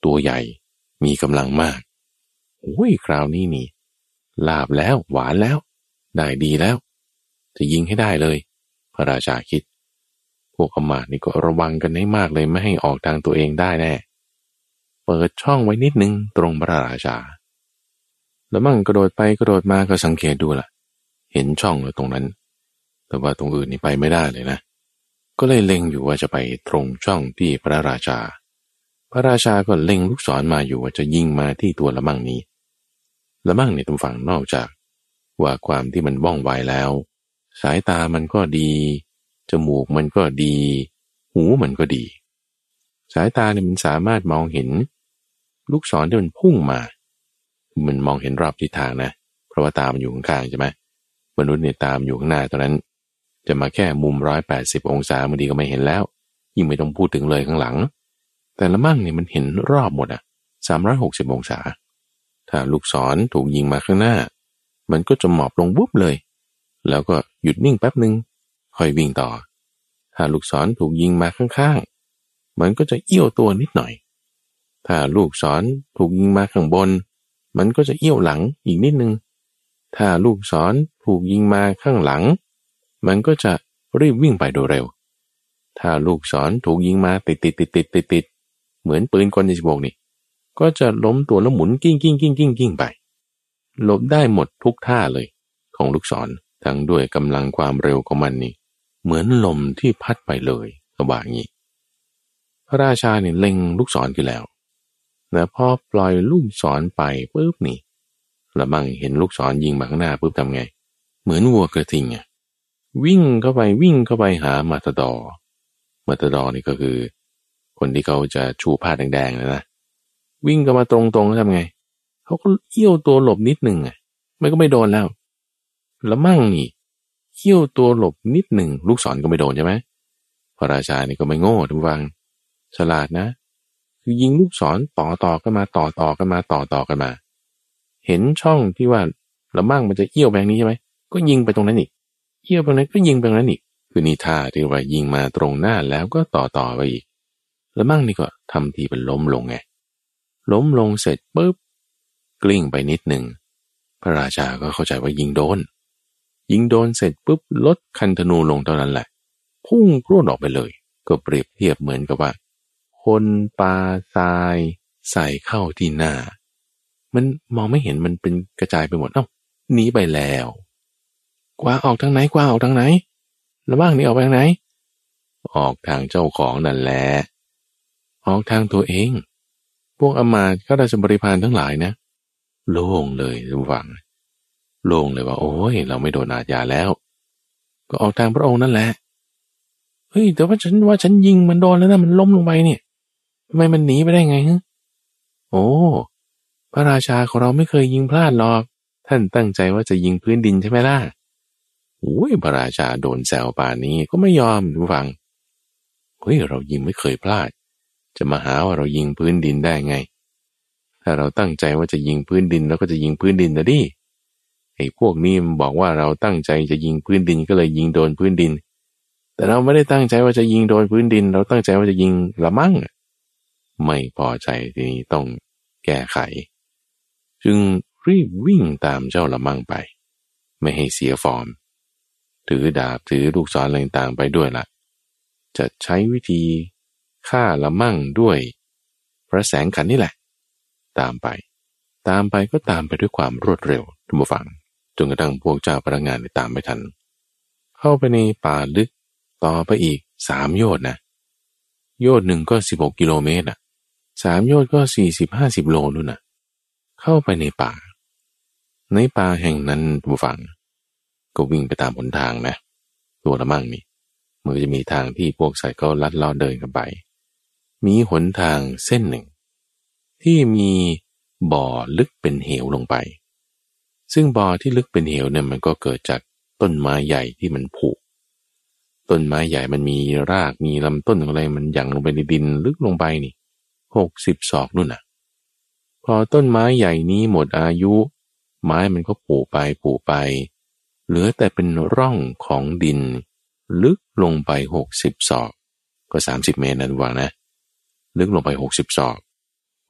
ตัวใหญ่มีกำลังมากโอ้ยคราวนี้นี่ลาบแล้วหวานแล้ว ได้ดีแล้ว จะยิงให้ได้เลย พระราชาคิด พวกอมาตนี่ก็ระวังกันให้มากเลยไม่ให้ออกทางตัวเองได้แน่ เปิดช่องไว้นิดนึงตรงพระราชา แล้วมั่งกระโดดไปกระโดดมาก็สังเกตดูละ่ะ เห็นช่องเลยตรงนั้น แต่ว่าตรงอื่นนี่ไปไม่ได้เลยนะ ก็เลยเล็งอยู่ว่าจะไปตรงช่องที่พระราชา พระราชาก็เล็งลูกศรมาอยู่ว่าจะยิงมาที่ตัวละมั่งนี้ละมั่งในตรงฝั่งนอกจากว่าความที่มันว่องไวแล้ว สายตามันก็ดี จมูกมันก็ดี หูมันก็ดี สายตาเนี่ยมันสามารถมองเห็น ลูกศรที่มันพุ่งมา มันมองเห็นรอบทิศทางนะ เพราะว่าตามันอยู่ข้างๆใช่ไหมมนุษย์เนี่ยตามอยู่ข้างหน้าตอนนั้น จะมาแค่มุมร้อยแปดสิบองศาบางทีก็ไม่เห็นแล้ว ยิ่งไม่ต้องพูดถึงเลยข้างหลัง แต่ละมั่งเนี่ยมันเห็นรอบหมดอะสามร้อยหกสิบองศา ถ้าลูกศรถูกยิงมาข้างหน้า มันก็จะหมอบลงวุบเลย แล้วก็ หยุดนิ่งแป๊บหนึ่งค่อยวิ่งต่อ ถ้าลูกศรถูกยิงมาข้างๆ มันก็จะเอี้ยวตัวนิดหน่อย ถ้าลูกศรถูกยิงมาข้างบน มันก็จะเอี้ยวหลังอีกนิดนึง ถ้าลูกศรถูกยิงมาข้างหลัง มันก็จะรีบวิ่งไปโดยเร็ว ถ้าลูกศรถูกยิงมาติดติดติดติดติดติดเหมือนปืนกลยิงบกนี่ ก็จะล้มตัวแล้วหมุนกิ้งกิ้งกิ้งกิ้งกิ้งไป หลบได้หมดทุกท่าเลยของลูกศร ทั้งด้วยกำลังความเร็วของมันนี่ เหมือนลมที่พัดไปเลยก็ว่างี้ พระราชาเนี่ยเล็งลูกศรขึ้นแล้วนะพอปล่อยลูกศรไปปุ๊บนี่ละมังเห็นลูกศรยิงมาข้างหน้าปุ๊บทำไง เหมือนวัวกระทิงอะวิ่งเข้าไปวิ่งเข้าไปหามาตดอ มาตดอนี่ก็คือ คนที่เขาจะชูผ้าแดงๆนะนะวิ่งเข้ามาตรงๆแล้วทำไงเขาก็เอี้ยวตัวหลบนิดหนึ่งอะมันก็ไม่โดนแล้ว ละมั่งนี่เอี้ยวตัวหลบนิดหนึ่งลูกศรก็ไม่โดนใช่ไหมพระราชานี่ก็ไม่โง่ทุกวัง ฉลาดนะ คือยิงลูกศรต่อต่อกันมาต่อต่อกันมาต่อต่อกันมา เห็นช่องที่ว่าละมั่งมันจะเอี้ยวแบบนี้ใช่ไหมก็ยิงไปตรงนั้นอีกเอี้ยวไปนั้นก็ยิงไปนั้นอีกคือนี่ท่าที่ว่ายิงมาตรงหน้าแล้วก็ต่อต่อไปอีก แล้วมั่งนี่ก็ทำทีเป็นล้มลงไง ล้มลงเสร็จปุ๊บกลิ้งไปนิดหนึ่งพระราชาก็เข้าใจว่ายิงโดน ยิงโดนเสร็จปุ๊บลดคันธนูลงเท่านั้นแหละ พุ่งพรวดออกไปเลย ก็เปรียบเทียบเหมือนกับว่า คนปลาทรายใส่เข้าที่หน้า มันมองไม่เห็นมันเป็นกระจายไปหมดเอ้าหนีไปแล้ว กว่าออกทางไหนกว่าออกทางไหนแล้วบ้างนี่ออกไปทางไหน ออกทางเจ้าของนั่นแหละออกทางตัวเอง พวกอมาตย์ข้าราชบริพารทั้งหลายนะ โล่งเลยทุกฝัง โล่งเลยว่า โอ้ย เราไม่โดนอาญาแล้ว ก็ออกทางพระองค์นั่นแหละเฮ้ยแต่ว่าฉันว่าฉันยิงมันโดนแล้วนะมันล้มลงไปเนี่ยทำไมมันหนีไปได้ไงฮะโอ้พระราชาของเราไม่เคยยิงพลาดหรอก ท่านตั้งใจว่าจะยิงพื้นดินใช่ไหมล่ะโอ้ยพระราชาโดนแซวป่านนี้ก็ไม่ยอมทุกฟังเฮ้ยเรายิงไม่เคยพลาด จะมาหาว่าเรายิงพื้นดินได้ไง ถ้าเราตั้งใจว่าจะยิงพื้นดินเราก็จะยิงพื้นดินนะดิ ไอ้พวกนี้มันบอกว่าเราตั้งใจจะยิงพื้นดินก็เลยยิงโดนพื้นดิน แต่เราไม่ได้ตั้งใจว่าจะยิงโดนพื้นดิน เราตั้งใจว่าจะยิงละมั่ง ไม่พอใจทีนี้ต้องแก้ไข จึงรีบวิ่งตามเจ้าละมั่งไป ไม่ให้เสียฟอร์ม ถือดาบถือลูกศรอะไรต่างไปด้วยละ่ะ จะใช้วิธีฆ่าละมั่งด้วย พระแสงขันนี่แหละ ตามไป ตามไปก็ตามไปด้วยความรวดเร็วทุกฝัง นกระทั่งพวกเจ้าพนักงานตามไม่ทัน เข้าไปในป่าลึกต่อไปอีกสามโยชนะ โยชนหนึ่งก็สิบหกกิโลเมตรอะสามโยชนก็สี่สิบห้าสิบโลนู่นน่ะ เข้าไปในป่า ในป่าแห่งนั้นทุกฝัง ก็วิ่งไปตามหนทางนะ ตัวละมั่งนี่มันก็จะมีทางที่พวกสัตว์ก็ลัดเลาเดินกันไป มีหนทางเส้นหนึ่ง ที่มีบ่อลึกเป็นเหวลงไป ซึ่งบ่อที่ลึกเป็นเหวเนี่ยมันก็เกิดจากต้นไม้ใหญ่ที่มันผุต้นไม้ใหญ่มันมีรากมีลำต้นอะไรมันยั่งลงไปในดินลึกลงไปนี่หกสิบศอกนู่นน่ะ พอต้นไม้ใหญ่นี้หมดอายุ ไม้มันก็ผุไปผุไป เหลือแต่เป็นร่องของดิน ลึกลงไปหกสิบศอกก็สามสิบเมตรนั่นว่านะ ลึกลงไปหกสิบศอก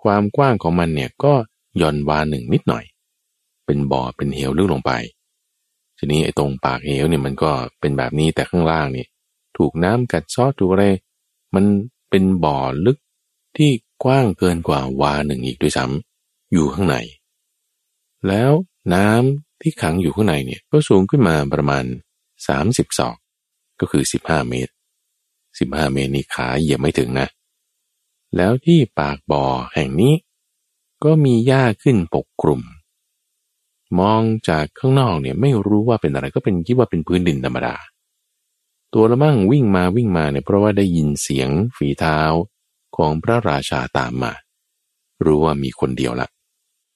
ความกว้างของมันเนี่ยก็ย่อนวาหนึ่งนิดหน่อย เป็นบ่อเป็นเหวลึกลงไป ทีนี้ไอ้ตรงปากเหวเนี่ยมันก็เป็นแบบนี้แต่ข้างล่างนี่ถูกน้ำกัดซอสถูกอะไรมันเป็นบ่อลึกที่กว้างเกินกว่าวาหนึ่งอีกด้วยซ้ำอยู่ข้างใน แล้วน้ำที่ขังอยู่ข้างในเนี่ยก็สูงขึ้นมาประมาณ 30ศอก ก็คือ 15 เมตร 15 เมตรนี่ขาเหยียบไม่ถึงนะ แล้วที่ปากบ่อแห่งนี้ ก็มีหญ้าขึ้นปกคลุม มองจากข้างนอกเนี่ยไม่รู้ว่าเป็นอะไรก็เป็นคิดว่าเป็นพื้นดินธรรมดา ตัวละมั่งวิ่งมาวิ่งมาเนี่ยเพราะว่าได้ยินเสียงฝีเท้าของพระราชาตามมา รู้ว่ามีคนเดียวละ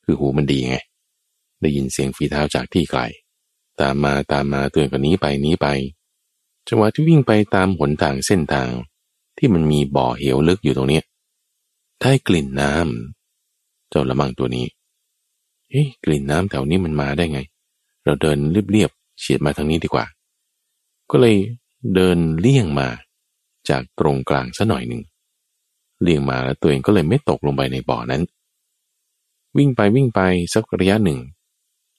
คือหูมันดีไง ได้ยินเสียงฝีเท้าจากที่ไกล ตามมาตามมาเตือนกันนี้ไปนี้ไป จังหวะที่วิ่งไปตามหนทางเส้นทาง ที่มันมีบ่อเหวลึกอยู่ตรงนี้ได้กลิ่นน้ำเจ้าละมั่งตัวนี้ เฮ้ยกลิ่นน้ำแถวนี้มันมาได้ไง เราเดินเรียบๆเฉียดมาทางนี้ดีกว่า ก็เลยเดินเลี่ยงมาจากตรงกลางซะหน่อยหนึ่งเลี่ยงมาแล้วตัวเองก็เลยไม่ตกลงไปในบ่อนั้น วิ่งไปวิ่งไปสักระยะหนึ่ง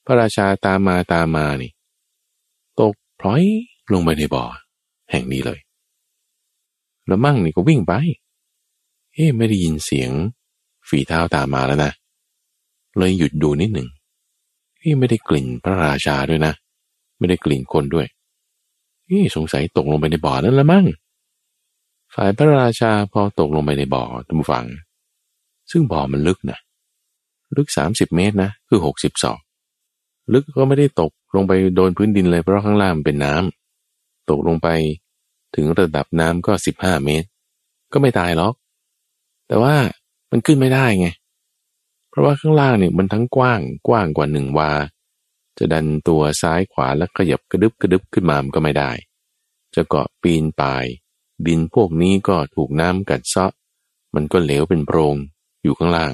พระราชาตามมาตามมานี่ ตกพลอยลงไปในบ่อ แห่งนี้เลยแล้วมั่งนี่ก็วิ่งไป เอ๊ไม่ได้ยินเสียงฝีเท้าตามมาแล้วนะ เลยหยุดดูนิดหนึ่งเอ๊ไม่ได้กลิ่นพระราชาด้วยนะ ไม่ได้กลิ่นคนด้วยเอ๊สงสัยตกลงไปในบ่อนั่นละมั่งฝ่ายพระราชาพอตกลงไปในบ่อทุกฝัง ซึ่งบ่อมันลึกนะลึกสามสิบเมตรนะ คือหกสิบศอกลึกก็ไม่ได้ตกลงไปโดนพื้นดินเลยเพราะข้างล่างเป็นน้ำตกลงไปถึงระดับน้ำก็สิบห้าเมตร ก็ไม่ตายหรอก แต่ว่ามันขึ้นไม่ได้ไง ราะว่าข้างล่างเนี่ยมันทั้งกว้างกว้างกว่าหนึ่งวา จะดันตัวซ้ายขวาแล้วขยับกระดึบกระดึบขึ้นมามันก็ไม่ได้ จะเกาะปีนป่าย ดินพวกนี้ก็ถูกน้ำกัดเซาะ มันก็เหลวเป็นโพรงอยู่ข้างล่าง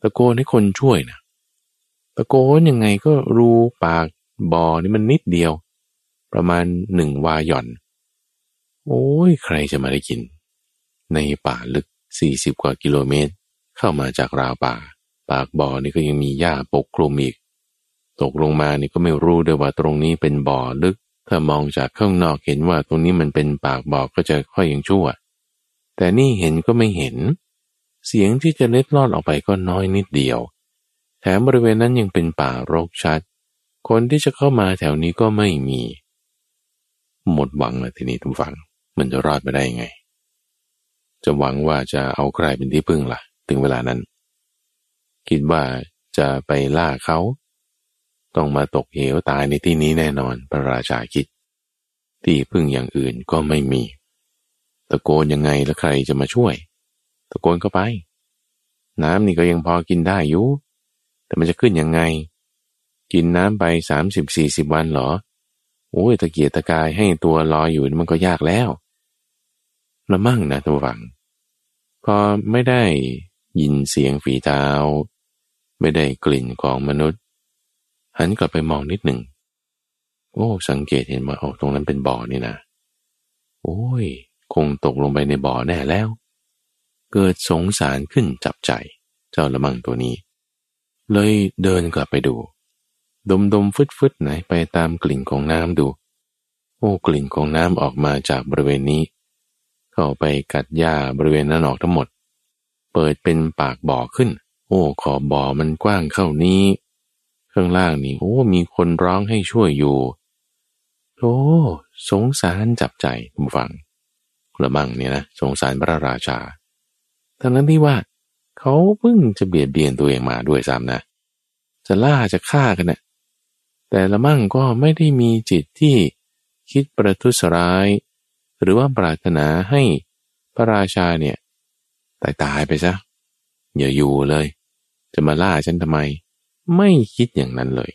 ตะโกนให้คนช่วยนะตะโกนยังไงก็รูปากบ่อนี่มันนิดเดียว ประมาณหนึ่งวาหย่อน โอ้ยใครจะมาได้กิน ในป่าลึกสี่สิบกว่ากิโลเมตร เข้ามาจากราวป่า ปากบ่อนี่ก็ยังมีหญ้าปกคลุมอีก ตกลงมานี่ก็ไม่รู้ด้วยว่าตรงนี้เป็นบ่อลึก ถ้ามองจากข้างนอกเห็นว่าตรงนี้มันเป็นปากบ่อก็จะค่อยยังชั่ว แต่นี่เห็นก็ไม่เห็น เสียงที่จะเล็ดลอดออกไปก็น้อยนิดเดียว แถมบริเวณนั้นยังเป็นป่ารกชัด คนที่จะเข้ามาแถวนี้ก็ไม่มี หมดหวังเลยทีนี้ทุกฝัง มันจะรอดไปได้ยังไง จะหวังว่าจะเอาใครเป็นที่พึ่งละ่ะ ถึงเวลานั้น คิดว่าจะไปล่าเขา ต้องมาตกเหวตายในที่นี้แน่นอนพระราชาคิด ที่พึ่งอย่างอื่นก็ไม่มี ตะโกนยังไงแล้วใครจะมาช่วย ตะโกนเข้าไป น้ำนี่ก็ยังพอกินได้อยู่ แต่มันจะขึ้นยังไง กินน้ำไปสามสิบสี่สิบวันหรอโอ้ยตะเกียรตะกายให้ตัวลอยอยู่มันก็ยากแล้วละมั่งนะตัวฝัง พอไม่ได้ยินเสียงฝีเท้า ไม่ได้กลิ่นของมนุษย์ หันกลับไปมองนิดหนึ่ง โอ้ สังเกตเห็นว่าโอ้ตรงนั้นเป็นบ่อนี่นะ โอ้ย คงตกลงไปในบ่อแน่แล้ว เกิดสงสารขึ้นจับใจ เจ้าละมังตัวนี้ เลยเดินกลับไปดู ดมดมฟึดฟึดไหนไปตามกลิ่นของน้ำดู โอ้กลิ่นของน้ำออกมาจากบริเวณนี้ เข้าไปกัดหญ้าบริเวณนั้นออกทั้งหมด เปิดเป็นปากบ่อขึ้น โอ้ขอบบ่อมันกว้างเข้านี้ ข้างล่างนี่โอ้มีคนร้องให้ช่วยอยู่โอ้สงสารจับใจผู้ฟังละมั่งเนี่ยนะสงสารพระราชาทั้งนั้นที่ว่า เขาเพิ่งจะเบียดเบียนตัวเองมาด้วยซ้ำนะ จะล่าจะฆ่ากันเนะ่ยแต่ละมั่งก็ไม่ได้มีจิตที่คิดประทุษร้าย หรือว่าปรารถนาให้พระราชาเนี่ยตายตายไปซะอย่าอยู่เลย จะมาล่าฉันทำไม ไม่คิดอย่างนั้นเลย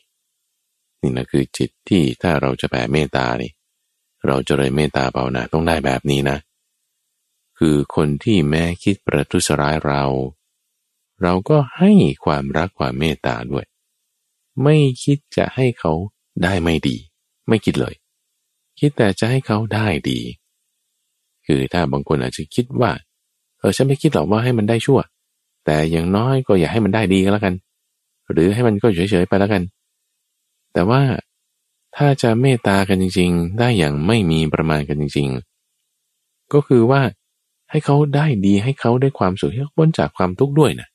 นี่นะคือจิตที่ถ้าเราจะแผ่เมตตานี่เราจะเลยเมตตาเปล่านะต้องได้แบบนี้นะ คือคนที่แม้คิดประทุษร้ายเรา เราก็ให้ความรักความเมตตาด้วย ไม่คิดจะให้เขาได้ไม่ดี ไม่คิดเลย คิดแต่จะให้เขาได้ดี คือถ้าบางคนอาจจะคิดว่าเออฉันไม่คิดหรอกว่าให้มันได้ชั่ว แต่อย่างน้อยก็อย่าให้มันได้ดีก็แล้วกัน หรือให้มันก็เฉยๆไปแล้วกัน แต่ว่าถ้าจะเมตตากันจริง ๆ ได้อย่างไม่มีประมาณกันจริง ๆ ก็คือว่าให้เขาได้ดีให้เขาได้ความสุขให้เขาพ้นจากความทุกข์ด้วยนะ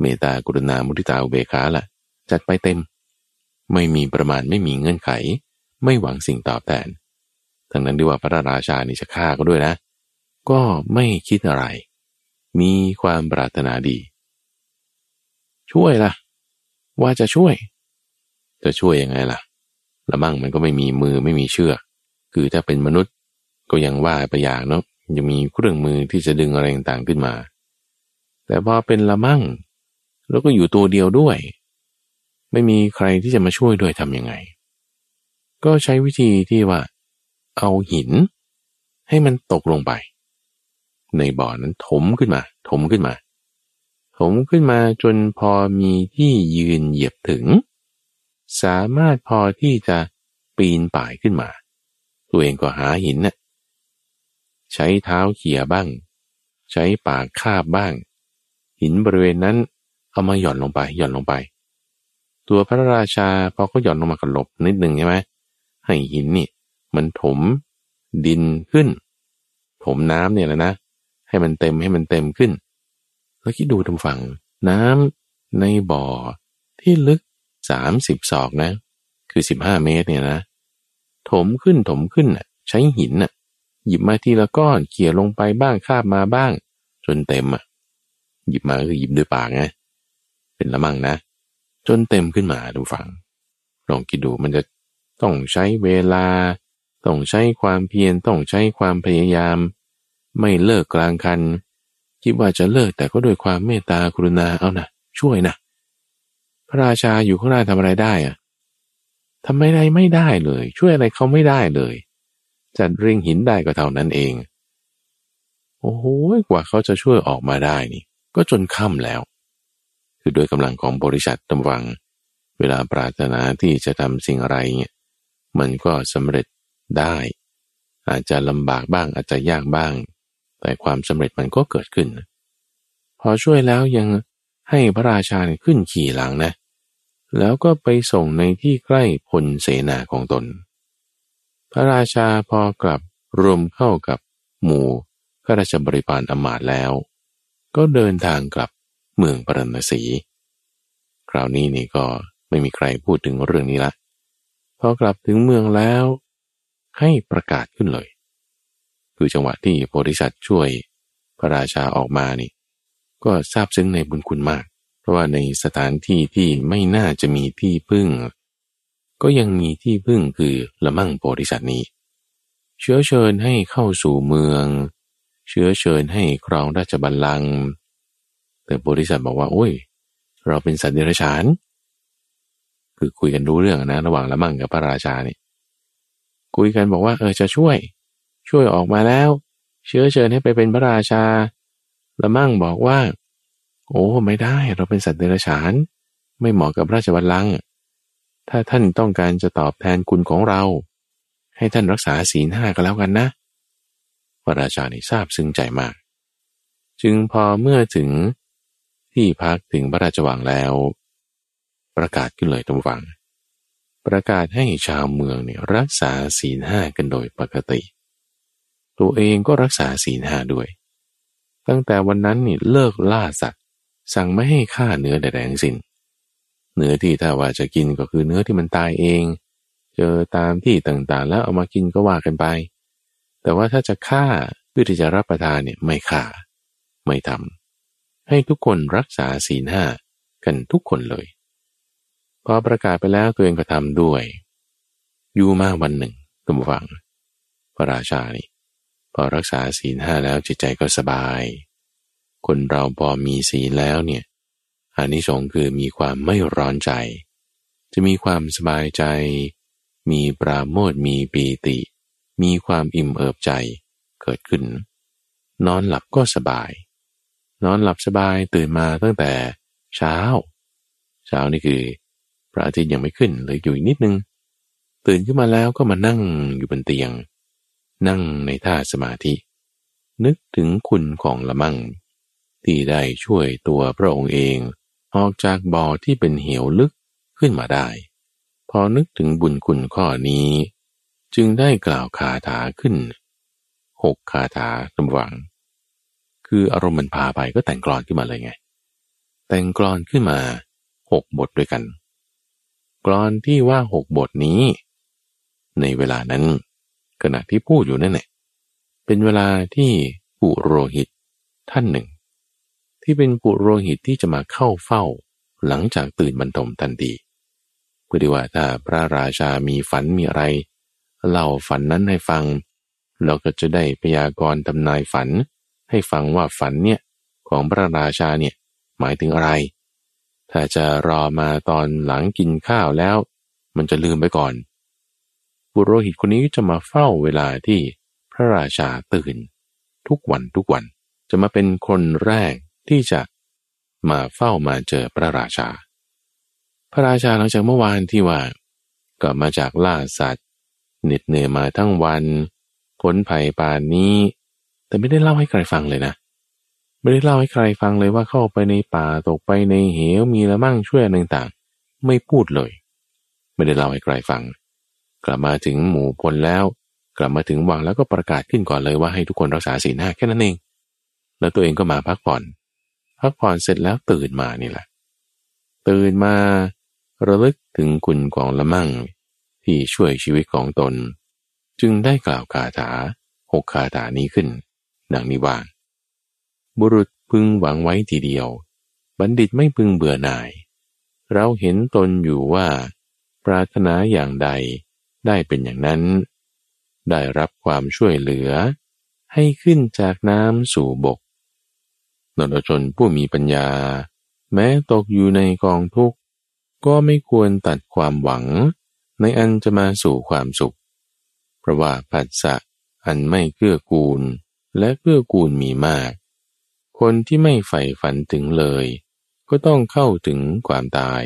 เมตตากรุณามุทิตาอุเบกขาละจัดไปเต็ม ไม่มีประมาณไม่มีเงื่อนไข ไม่หวังสิ่งตอบแทนทั้งนั้นดีว่าพระราชานี่จะฆ่าก็ด้วยนะ ก็ไม่คิดอะไร มีความปรารถนาดี ช่วยละ่ะ ว่าจะช่วย จะช่วยยังไงล่ะละมั่งมันก็ไม่มีมือไม่มีเชือก คือถ้าเป็นมนุษย์ก็ยังว่าไปอย่างเนาะยังมีเครื่องมือที่จะดึงอะไรต่างๆขึ้นมา แต่พอเป็นละมั่ง แล้วก็อยู่ตัวเดียวด้วย ไม่มีใครที่จะมาช่วยด้วยทำยังไง ก็ใช้วิธีที่ว่า เอาหิน ให้มันตกลงไป ในบ่อนั้นถมขึ้นมา ถมขึ้นมา ถมขึ้นมาจนพอมีที่ยืนเหยียบถึง สามารถพอที่จะปีนป่ายขึ้นมา ตัวเองก็หาหินน่ะใช้เท้าเขี่ยบ้าง ใช้ปากคาบบ้าง หินบริเวณนั้นเอามาหย่อนลงไป หย่อนลงไป ตัวพระราชาพอเขาหย่อนลงมากระลบนิดหนึ่งใช่ไหมให้หินนี่ มันถมดินขึ้น ถมน้ำเนี่ยแหละนะ ให้มันเต็มให้มันเต็มขึ้น แล้วคิดดูทางฝั่งน้ำในบ่อที่ลึกสามสิบศอกนะ คือสิบห้าเมตรเนี่ยนะ ถมขึ้นถมขึ้นน่ะ ใช้หินน่ะ หยิบมาทีละก้อนเขี่ยลงไปบ้างคาบมาบ้าง จนเต็มอะ หยิบมาคือหยิบด้วยปากไงเป็นละมั่งนะ จนเต็มขึ้นมาดูฟังลองคิดดูมันจะต้องใช้เวลา ต้องใช้ความเพียรต้องใช้ความพยายาม ไม่เลิกกลางคัน คิดว่าจะเลิกแต่ก็ด้วยความเมตตากรุณาเอานะช่วยนะพระราชาอยู่ข้างหน้าทำอะไรได้อะทำอะไรไม่ได้เลย ช่วยอะไรเขาไม่ได้เลย จัดเรียงหินได้ก็เท่านั้นเอง โอ้โหกว่าเขาจะช่วยออกมาได้นี่ ก็จนค่ำแล้ว คือโดยกำลังของบริษัทตำวัง เวลาปรารถนาที่จะทำสิ่งอะไรเนี่ยมันก็สำเร็จได้ อาจจะลำบากบ้างอาจจะยากบ้าง แต่ความสำเร็จมันก็เกิดขึ้น พอช่วยแล้วยังให้พระราชาขึ้นขี่หลังนะ แล้วก็ไปส่งในที่ใกล้พลเสนาของตน พระราชาพอกลับรวมเข้ากับหมู่ข้าราชบริพารอมาตแล้ว ก็เดินทางกลับเมืองปรณสี คราวนี้นี่ก็ไม่มีใครพูดถึงเรื่องนี้ละพอกลับถึงเมืองแล้ว ให้ประกาศขึ้นเลย คือจังหวะที่โพธิสัตว์ช่วยพระราชาออกมานี่ ก็ทราบซึ้งในบุญคุณมาก เพราะว่าในสถานที่ที่ไม่น่าจะมีที่พึ่ง ก็ยังมีที่พึ่งคือละมั่งโพธิสัตว์นี้ เชื้อเชิญให้เข้าสู่เมือง เชื้อเชิญให้ครองราชบัลลังก์แต่โพธิสัตว์บอกว่า โอ้ย เราเป็นสัตว์เดรัจฉาน คือคุยกันรู้เรื่องนะระหว่างละมั่งกับพระราชาเนี่ยคุยกันบอกว่าเออจะช่วย ช่วยออกมาแล้ว เชื้อเชิญให้ไปเป็นพระราชา ละมั่งบอกว่า โอ้ไม่ได้เราเป็นสัตว์เดรัจฉาน ไม่เหมาะกับราชบัลลังก์ถ้าท่านต้องการจะตอบแทนคุณของเรา ให้ท่านรักษาศีลห้าก็แล้วกันนะ พระราชานี่ทราบซึ้งใจมาก จึงพอเมื่อถึงที่พักถึงพระราชวังแล้ว ประกาศขึ้นเลยทุกฝัง ประกาศให้ชาวเมืองเนี่ยรักษาศีลห้ากันโดยปกติ ตัวเองก็รักษาศีลห้าด้วย ตั้งแต่วันนั้นนี่เลิกล่าสัตว์ สั่งไม่ให้ฆ่าเนื้อใดๆทั้งสิ้นเนื้อที่ถ้าว่าจะกินก็คือเนื้อที่มันตายเอง เจอตามที่ต่างๆ แล้วเอามากินก็ว่ากันไป แต่ว่าถ้าจะฆ่าเพื่อที่จะรับประทานเนี่ยไม่ฆ่า ไม่ทำให้ทุกคนรักษาศีลห้ากันทุกคนเลย พอประกาศไปแล้วตัวเองก็ทำด้วย อยู่มาวันหนึ่งตุมฟัง พระราชานี่ พอรักษาศีลห้าแล้วจิตใจก็สบาย คนเราพอมีศีลแล้วเนี่ยอันนี้สงคือมีความไม่ร้อนใจ จะมีความสบายใจ มีปราโมทมีปีติ มีความอิ่มเอิบใจเกิดขึ้น นอนหลับก็สบาย นอนหลับสบายตื่นมาตั้งแต่เช้า เช้านี่คือพระอาทิตย์ยังไม่ขึ้นเลยอยู่นิดนึง ตื่นขึ้นมาแล้วก็มานั่งอยู่บนเตียง นั่งในท่าสมาธิ นึกถึงคุณของละมั่ง ที่ได้ช่วยตัวพระองค์เองออกจากบ่อที่เป็นเหวลึกขึ้นมาได้ พอนึกถึงบุญคุณข้อนี้ จึงได้กล่าวคาถาขึ้นหกคาถาตำวัง คืออารมณ์มันพาไปก็แต่งกลอนขึ้นมาเลยไง แต่งกลอนขึ้นมาหกบทด้วยกันกลอนที่ว่าหกบทนี้ ในเวลานั้น ขณะที่พูดอยู่นั่นแหละเป็นเวลาที่ปุโรหิตท่านหนึ่ง ที่เป็นปุโรหิตที่จะมาเข้าเฝ้า หลังจากตื่นบรรทมทันทีเพื่อที่ว่าถ้าพระราชามีฝันมีอะไรเล่าฝันนั้นให้ฟัง เราก็จะได้พยากรณ์ทำนายฝัน ให้ฟังว่าฝันเนี่ยของพระราชาเนี่ยหมายถึงอะไร ถ้าจะรอมาตอนหลังกินข้าวแล้ว มันจะลืมไปก่อน บุโรหิตคนนี้จะมาเฝ้าเวลาที่พระราชาตื่น ทุกวันทุกวันจะมาเป็นคนแรกที่จะมาเฝ้ามาเจอพระราชา พระราชาหลังจากเมื่อวานที่ว่าก็มาจากล่าสัตว์เหน็ดเหนื่อยมาทั้งวันพ้นภัยปานนี้ แต่ไม่ได้เล่าให้ใครฟังเลยนะ ไม่ได้เล่าให้ใครฟังเลยว่าเข้าไปในป่าตกไปในเหวมีละมั่งช่วยอะไรต่างๆ ไม่พูดเลย ไม่ได้เล่าให้ใครฟัง กลับมาถึงหมู่พลแล้ว กลับมาถึงวังแล้วก็ประกาศขึ้นก่อนเลยว่าให้ทุกคนรักษาศีลห้าแค่นั้นเอง แล้วตัวเองก็มาพักผ่อน พักผ่อนเสร็จแล้วตื่นมานี่แหละ ตื่นมาระลึกถึงคุณของละมั่ง ที่ช่วยชีวิตของตน จึงได้กล่าวคาถาหกคาถานี้ขึ้น ดังนี้ว่า บุรุษพึงหวังไว้ทีเดียว บัณฑิตไม่พึงเบื่อหน่าย เราเห็นตนอยู่ว่า ปรารถนาอย่างใด ได้เป็นอย่างนั้น ได้รับความช่วยเหลือ ให้ขึ้นจากน้ำสู่บกนรชนผู้มีปัญญา แม้ตกอยู่ในกองทุกข์ก็ไม่ควรตัดความหวัง ในอันจะมาสู่ความสุข เพราะว่าปัสสะอันไม่เกื้อกูล และเกื้อกูลมีมาก คนที่ไม่ใฝ่ฝันถึงเลย ก็ต้องเข้าถึงความตาย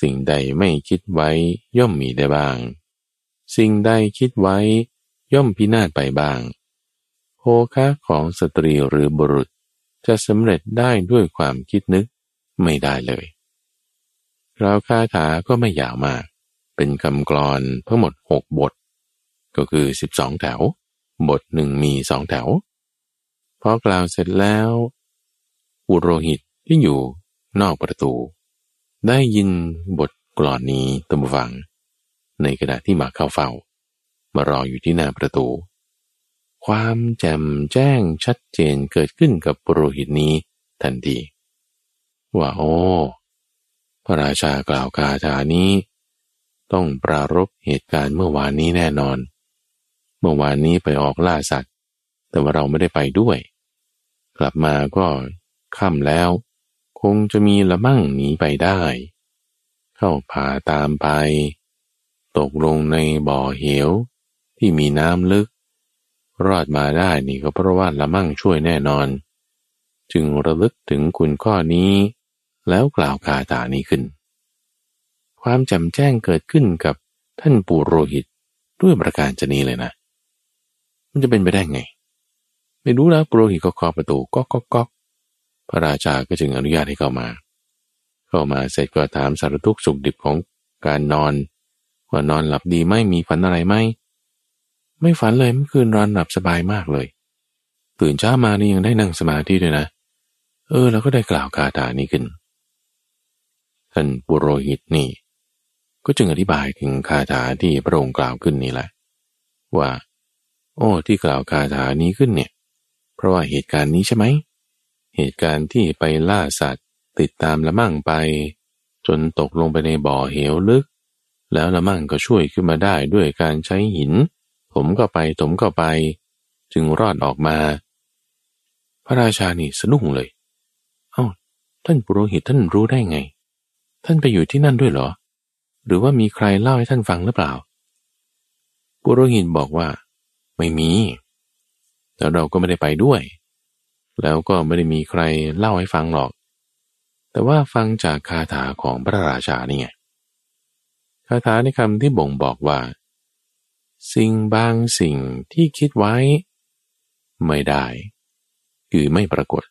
สิ่งใดไม่คิดไว้ย่อมมีได้บ้าง สิ่งใดคิดไว้ย่อมพินาศไปบ้าง โภคะของสตรีหรือบุรุษจะสำเร็จได้ด้วยความคิดนึกไม่ได้เลยเราคาถาก็ไม่ยาวมาก เป็นคำกรอนทั้งหมดหกบท ก็คือสิบองแถว บทหนึ่งมีสองแถว พอกล่าวเสร็จแล้ว อุโรหิตที่อยู่นอกประตู ได้ยินบทกลอนนี้ตมฟัง ในขณะที่มาเข้าเฝ้ามารออยู่ที่หน้าประตู ความแจ่มแจ้งชัดเจนเกิดขึ้นกับปุโรหิตนี้ทันทีว่าโอ้พระราชากล่าวคาถานี้ ต้องปรารบเหตุการณ์เมื่อวานนี้แน่นอน เมื่อวานนี้ไปออกล่าสัตว์ แต่ว่าเราไม่ได้ไปด้วย กลับมาก็ค่ำแล้ว คงจะมีละมั่งหนีไปได้ เข้าผาตามไป ตกลงในบ่อเหวที่มีน้ำลึก รอดมาได้นี่ก็เพราะว่าละมั่งช่วยแน่นอน จึงระลึกถึงคุณข้อนี้ แล้วกล่าวคาถานี้ขึ้น ความจำแจ้งเกิดขึ้นกับท่านปุโรหิตด้วยประการชนี้เลยนะ มันจะเป็นไปได้ไง ไม่รู้แล้วปุโรหิตก็เคาะประตูก็ก็ก็พระราชาก็จึงอนุญาตให้เข้ามา เข้ามาเสร็จก็ถามสารทุกสุขดิบของการนอน ว่านอนหลับดีไหมมีฝันอะไรไหมไม่ฝันเลยเมื่อคืนนอนหลับสบายมากเลย ตื่นเช้ามานี่ยังได้นั่งสมาธิด้วยนะ เออแล้วก็ได้กล่าวคาถานี้ขึ้น ท่านปุโรหิตนี่ ก็จึงอธิบายถึงคาถาที่พระองค์กล่าวขึ้นนี้แหละ ว่า โอ้ที่กล่าวคาถานี้ขึ้นเนี่ย เพราะว่าเหตุการณ์นี้ใช่ไหมเหตุการณ์ที่ไปล่าสัตว์ ติดตามละมั่งไป จนตกลงไปในบ่อเหวลึก แล้วละมั่งก็ช่วยขึ้นมาได้ด้วยการใช้หิน ผมก็ไปถมก็ไป จึงรอดออกมา พระราชานี่สนุกเลย เอา้า ท่านปุโรหิตท่านรู้ได้ไง ท่านไปอยู่ที่นั่นด้วยเหรอ หรือว่ามีใครเล่าให้ท่านฟังหรือเปล่า ปุโรหิตบอกว่า ไม่มี แล้วเราก็ไม่ได้ไปด้วย แล้วก็ไม่ได้มีใครเล่าให้ฟังหรอก แต่ว่าฟังจากคาถาของพระราชานี่ไง คาถาในคำที่บ่งบอกว่า สิ่งบางสิ่งที่คิดไว้ ไม่ได้ คือไม่ปรากฏ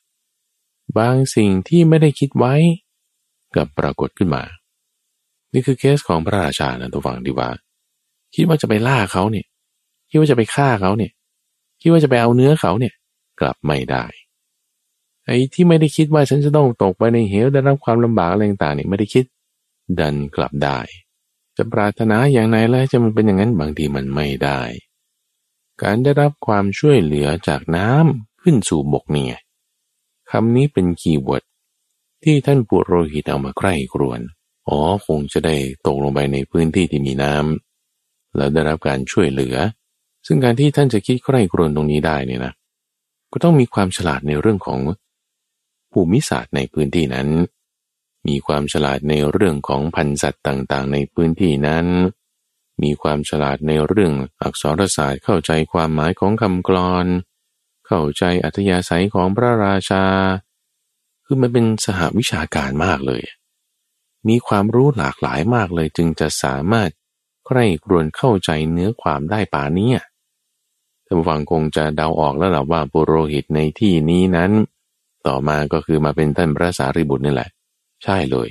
บางสิ่งที่ไม่ได้คิดไว้ กับปรากฏขึ้นมา นี่คือเคสของพระราชานะตัวฟังดีว่า คิดว่าจะไปล่าเขาเนี่ย คิดว่าจะไปฆ่าเขาเนี่ย คิดว่าจะไปเอาเนื้อเขาเนี่ย กลับไม่ได้ไอ้ที่ไม่ได้คิดว่าฉันจะต้องตกไปในเหวได้รับความลำบากอะไรต่างๆเนี่ยไม่ได้คิด ดันกลับได้ จะปรารถนาอย่างไรแล้วจะมันเป็นอย่างนั้นบางทีมันไม่ได้ การได้รับความช่วยเหลือจากน้ำขึ้นสู่บกเนี่ยคำนี้เป็น keyword ที่ท่านปุโรหิตเอามาใคร่ครวญ อ๋อคงจะได้ตกลงไปในพื้นที่ที่มีน้ำแล้วได้รับการช่วยเหลือ ซึ่งการที่ท่านจะคิดใคร่ครวญตรงนี้ได้เนี่ยนะก็ต้องมีความฉลาดในเรื่องของภูมิศาสตร์ในพื้นที่นั้น มีความฉลาดในเรื่องของพันธุ์สัตว์ต่างๆ ในพื้นที่นั้น มีความฉลาดในเรื่องอักษรศาสตร์เข้าใจความหมายของคำกลอน เข้าใจอัธยาศัยของพระราชา คือมันเป็นสหวิชาการมากเลย มีความรู้หลากหลายมากเลยจึงจะสามารถใคร่ครวญเข้าใจเนื้อความได้ป่านี้ท่านฟังคงจะเดาออกแล้วล่ะว่าปุโรหิตในที่นี้นั้น ต่อมาก็คือมาเป็นท่านพระสารีบุตรนี่แหละ ใช่เลย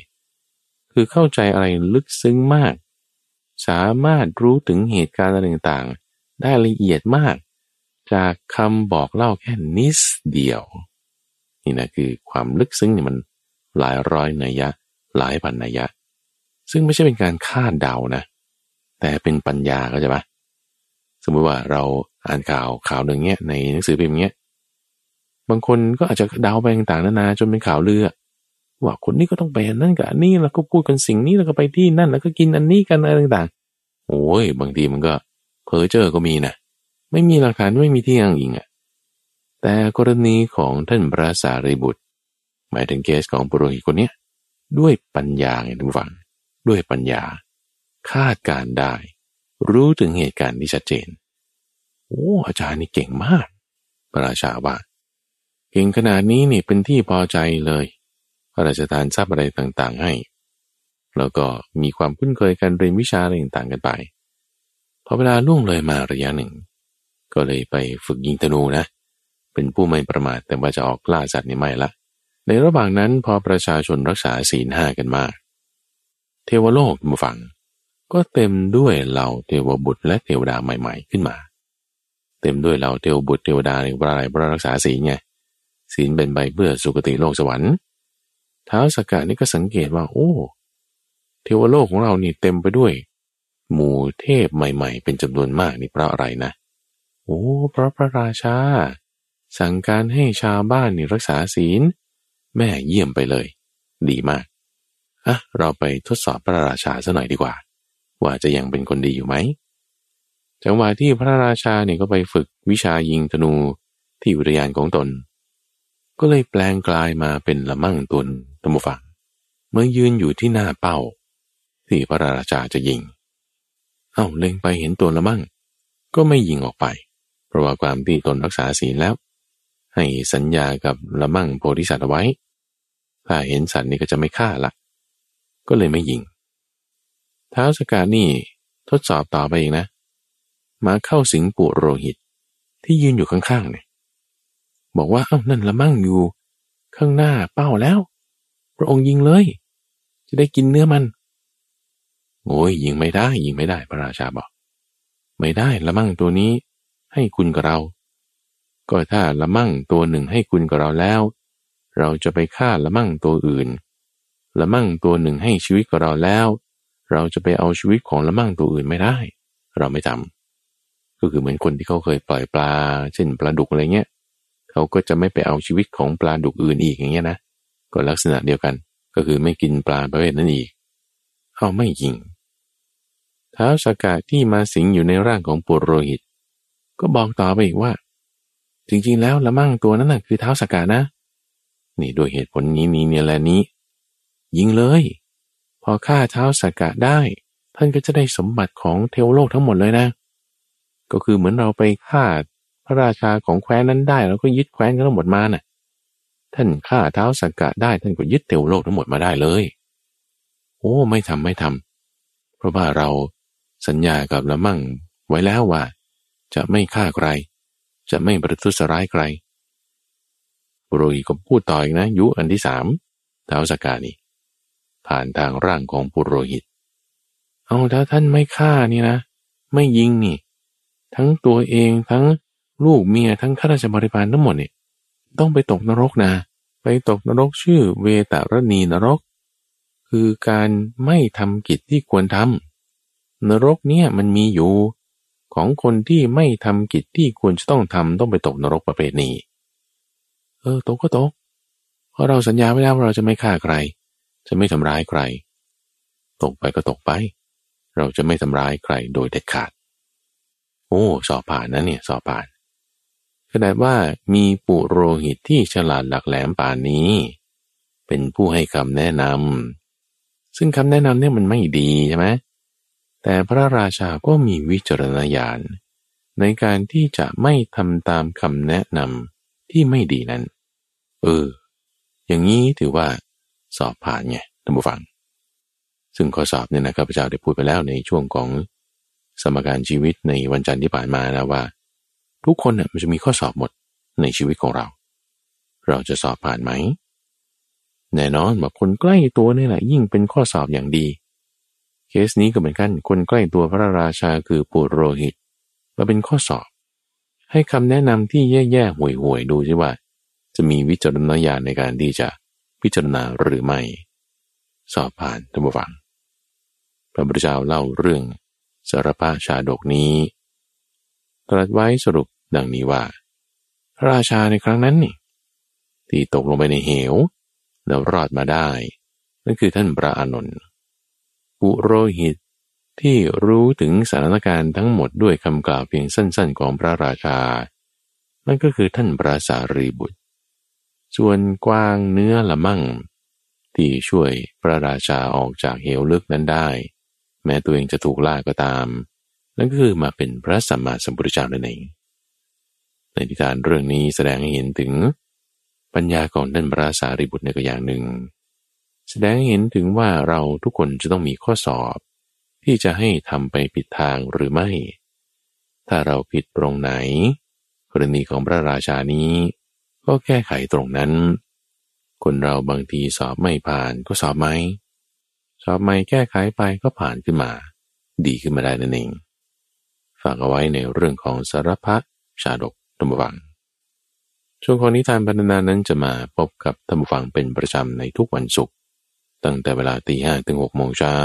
คือเข้าใจอะไรลึกซึ้งมาก สามารถรู้ถึงเหตุการณ์อะไรต่างๆ ได้ละเอียดมาก จากคำบอกเล่าแค่นิดเดียว นี่นะคือความลึกซึ้งเนี่ยมันหลายร้อยนัยยะ หลายพันนัยยะ ซึ่งไม่ใช่เป็นการคาดเดานะ แต่เป็นปัญญาก็จะปะสมมติว่าเราอ่านข่าวข่าวหนึ่งเนี้ยในหนังสือพิมพ์เนี้ยบางคนก็อาจจะเดาไปต่างๆนานาจนเป็นข่าวเลือ ว่าคนนี้ก็ต้องไปนั่นกับอันนี้แล้วก็พูดกันสิ่งนี้แล้วก็ไปที่นั่น แล้วก็กินอันนี้กันอะไรต่างๆ โอ้ยบางทีมันก็เพอเจอก็มีนะไม่มีหลักฐานไม่มีที่อ้างอิงอะแต่กรณีของท่านพระสารีบุตร หมายถึงเคสของปุโรหิตคนนี้ด้วยปัญญาไงทุกฝัง ด้วยปัญญา คาดการได้ รู้ถึงเหตุการณ์ที่ชัดเจน โอ้อาจารย์นี่เก่งมาก พระราชาว่าเก่งขนาดนี้นี่เป็นที่พอใจเลย พระราชทานทรัพย์อะไรต่างๆ ให้ แล้วก็มีความคุ้นเคยการเรียนวิชาอะไรต่างๆกันไปพอเวลาล่วงเลยมาระยะหนึ่ง ก็เลยไปฝึกยิงธนูนะ เป็นผู้ไม่ประมาทแต่ว่าจะออกล่าสัตว์นี่ไม่ละ ในระหว่างนั้นพอประชาชนรักษาศีลห้ากันมาก เทวโลกมาฟัง ก็เต็มด้วยเหล่าเทวบุตรและเทวดาใหม่ ๆ ขึ้นมา เต็มด้วยเหล่าเทวบุตรเทวดาในพระอะไรพระรักษาศีลไงศีลเป็นใบเพื่อสุคติโลกสวรรค์ ท้าวสกกัดนี่ก็สังเกตว่า โอ้ เทวโลกของเรานี่เต็มไปด้วย หมู่เทพใหม่ๆ เป็นจำนวนมากนี่เพราะอะไรนะ โอ้เพราะพระราชา สั่งการให้ชาวบ้านนี่รักษาศีล แม่เยี่ยมไปเลย ดีมากอะเราไปทดสอบพระราชาซะหน่อยดีกว่า ว่าจะยังเป็นคนดีอยู่ไหมจังหวะที่พระราชาเนี่ยก็ไปฝึกวิชายิงธนูที่อุทยานของตน ก็เลยแปลงกลายมาเป็นละมั่งตุน ตมฟังเมื่อยืนอยู่ที่หน้าเป้า ที่พระราชาจะยิง เอา้าเล็งไปเห็นตัวละมั่ง ก็ไม่ยิงออกไป เพราะว่าความที่ตนรักษาศีลแล้ว ให้สัญญากับละมั่งโพธิสัตว์ไว้ ถ้าเห็นสัตว์นี่ก็จะไม่ฆ่าละก็เลยไม่ยิงท้าวสกานี่ทดสอบต่อไปอีกนะ มาเข้าสิงปุโรหิต ที่ยืนอยู่ข้างๆเนี่ยบอกว่าเอ้านั่นละมั่งอยู่ ข้างหน้าเป้าแล้ว พระองค์ยิงเลย จะได้กินเนื้อมัน โอ้ยยิงไม่ได้ ยิงไม่ได้ พระราชาบอก ไม่ได้ละมั่งตัวนี้ ให้คุณกับเรา ก็ถ้าละมั่งตัวหนึ่งให้คุณกับเราแล้ว เราจะไปฆ่าละมั่งตัวอื่น ละมั่งตัวหนึ่งให้ชีวิตกับเราแล้ว เราจะไปเอาชีวิตของละมั่งตัวอื่นไม่ได้ เราไม่ทำก็คือเหมือนคนที่เขาเคยปล่อยปลา เช่นปลาดุกอะไรเงี้ยเขาก็จะไม่ไปเอาชีวิตของปลาดุกอื่นอีกอย่างเงี้ยนะ ก็ลักษณะเดียวกัน ก็คือไม่กินปลาประเภทนั้นอีก เอาไม่ยิง เท้าสากาที่มาสิงอยู่ในร่างของปุโรหิต ก็บอกต่อไปอีกว่า จริงๆแล้วละมั่งตัวนั้นน่ะคือเท้าสากานะ นี่โดยเหตุผลนี้นี้เนี่ยแหละนี้ ยิงเลย พอฆ่าเท้าสากะได้ ท่านก็จะได้สมบัติของเทวโลกทั้งหมดเลยนะ ก็คือเหมือนเราไปฆ่าพระราชาของแคว้นนั้นได้ แล้วก็ยึดแคว้นทั้งหมดมาน่ะ ท่านฆ่าเท้าสักกะได้ท่านก็ยึดเทวโลกทั้งหมดมาได้เลย โอ้ไม่ทำไม่ทำเพราะว่าเราสัญญากับละมั่งไว้แล้วว่า จะไม่ฆ่าใคร จะไม่ประทุษร้ายใครปุรหิตก็พูดต่ออีกนะ ยุอันที่สามเท้าสกกานี่ผ่านทางร่างของปุโรหิต เอาถ้าท่านไม่ฆ่านี่นะ ไม่ยิงนี่ ทั้งตัวเองทั้งลูกเมียทั้งข้าราชบริพารทั้งหมดเนี่ยต้องไปตกนรกนะ ตกนรกชื่อเวตารณีนรก คือการไม่ทำกิจที่ควรทำนรกเนี่ยมันมีอยู่ของคนที่ไม่ทำกิจที่ควรจะต้องทำต้องไปตกนรกประเภทนี้ เออตกก็ตก เพราะเราสัญญาไว้แล้วว่าเราจะไม่ฆ่าใคร จะไม่ทำร้ายใคร ตกไปก็ตกไป เราจะไม่ทำร้ายใครโดยเด็ดขาด โอ้สอบผ่านนะเนี่ยสอบผ่าน ขนาดว่ามีปุโรหิตที่ฉลาดหลักแหลมป่านนี้ เป็นผู้ให้คำแนะนำซึ่งคำแนะนำเนี่ยมันไม่ดีใช่ไหมแต่พระราชาก็มีวิจารณญาณในการที่จะไม่ทำตามคำแนะนำที่ไม่ดีนั้น เออ อย่างนี้ถือว่าสอบผ่านไงท่านผู้ฟัง ซึ่งข้อสอบเนี่ยนะครับพระเจ้าได้พูดไปแล้วในช่วงของสมการชีวิตในวันจันทร์ที่ผ่านมานะว่า ทุกคนเนี่ยมันจะมีข้อสอบหมดในชีวิตของเรา เราจะสอบผ่านไหม แน่นอนว่าคนใกล้ตัวนี่แหละยิ่งเป็นข้อสอบอย่างดี เคสนี้ก็เหมือนกัน คนใกล้ตัวพระราชาคือปุโรหิต มาเป็นข้อสอบ ให้คำแนะนำที่แย่ๆห่วยๆดูสิว่า จะมีวิจารณญาณในการที่จะพิจารณาหรือไม่ สอบผ่านท่านผู้ฟังพระพุทธเจ้าเล่าเรื่องสารพาชาดกนี้ ตรัสไว้สรุปดังนี้ว่า ราชาในครั้งนั้นนี่ ที่ตกลงไปในเหว แล้วรอดมาได้ นั่นคือท่านพระอานนท์ปุโรหิตที่รู้ถึงสถานการณ์ทั้งหมดด้วยคำกล่าวเพียงสั้น ๆ ของพระราชา นั่นก็คือท่านพระสารีบุตร ส่วนกวางเนื้อละมั่ง ที่ช่วยพระราชาออกจากเหวลึกนั้นได้ แม้ตัวเองจะถูกล่าก็ตาม นั่นก็คือมาเป็นพระสัมมาสัมพุทธเจ้านั่นเอง ในนิทานเรื่องนี้แสดงให้เห็นถึง ปัญญาของท่านพระสารีบุตรในกอย่างหนึ่ง แสดงให้เห็นถึงว่าเราทุกคนจะต้องมีข้อสอบ ที่จะให้ทำไปผิดทางหรือไม่ ถ้าเราผิดตรงไหน กรณีของพระราชานี้ ก็แก้ไขตรงนั้น คนเราบางทีสอบไม่ผ่านก็สอบไหมสอบไม่แก้ไขไปก็ผ่านขึ้นมา ดีขึ้นมาได้นั่นเอง ฝากเอาไว้ในเรื่องของสารพัดชาดกธรรมวัง ช่วงของนิทานบรรณนานั้นจะมาพบกับธรรมฟังเป็นประจำในทุกวันศุกร์ตั้งแต่เวลาตีห้ถึงหกโมงเช้า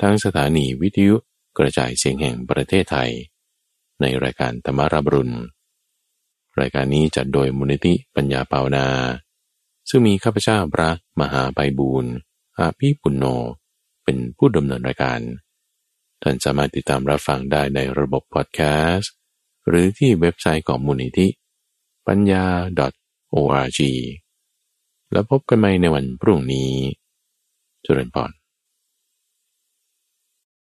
ทั้งสถานีวิทยุกระจายเสียงแห่งประเทศไทย ในรายการธรรมรับรุณ รายการนี้จัดโดยมูลนิธิปัญญาเปาวนา ซึ่งมีข้าพเจ้าพระมหาไพบูรณ์อาภีปุณโญเป็นผู้ดำเนินรายการ ท่านสามารถติดตามรับฟังได้ในระบบพอดแคสต์ หรือที่เว็บไซต์ของมูลนิธิปัญญา .org แล้วพบกันใหม่ในวันพรุ่งนี้จุรินพร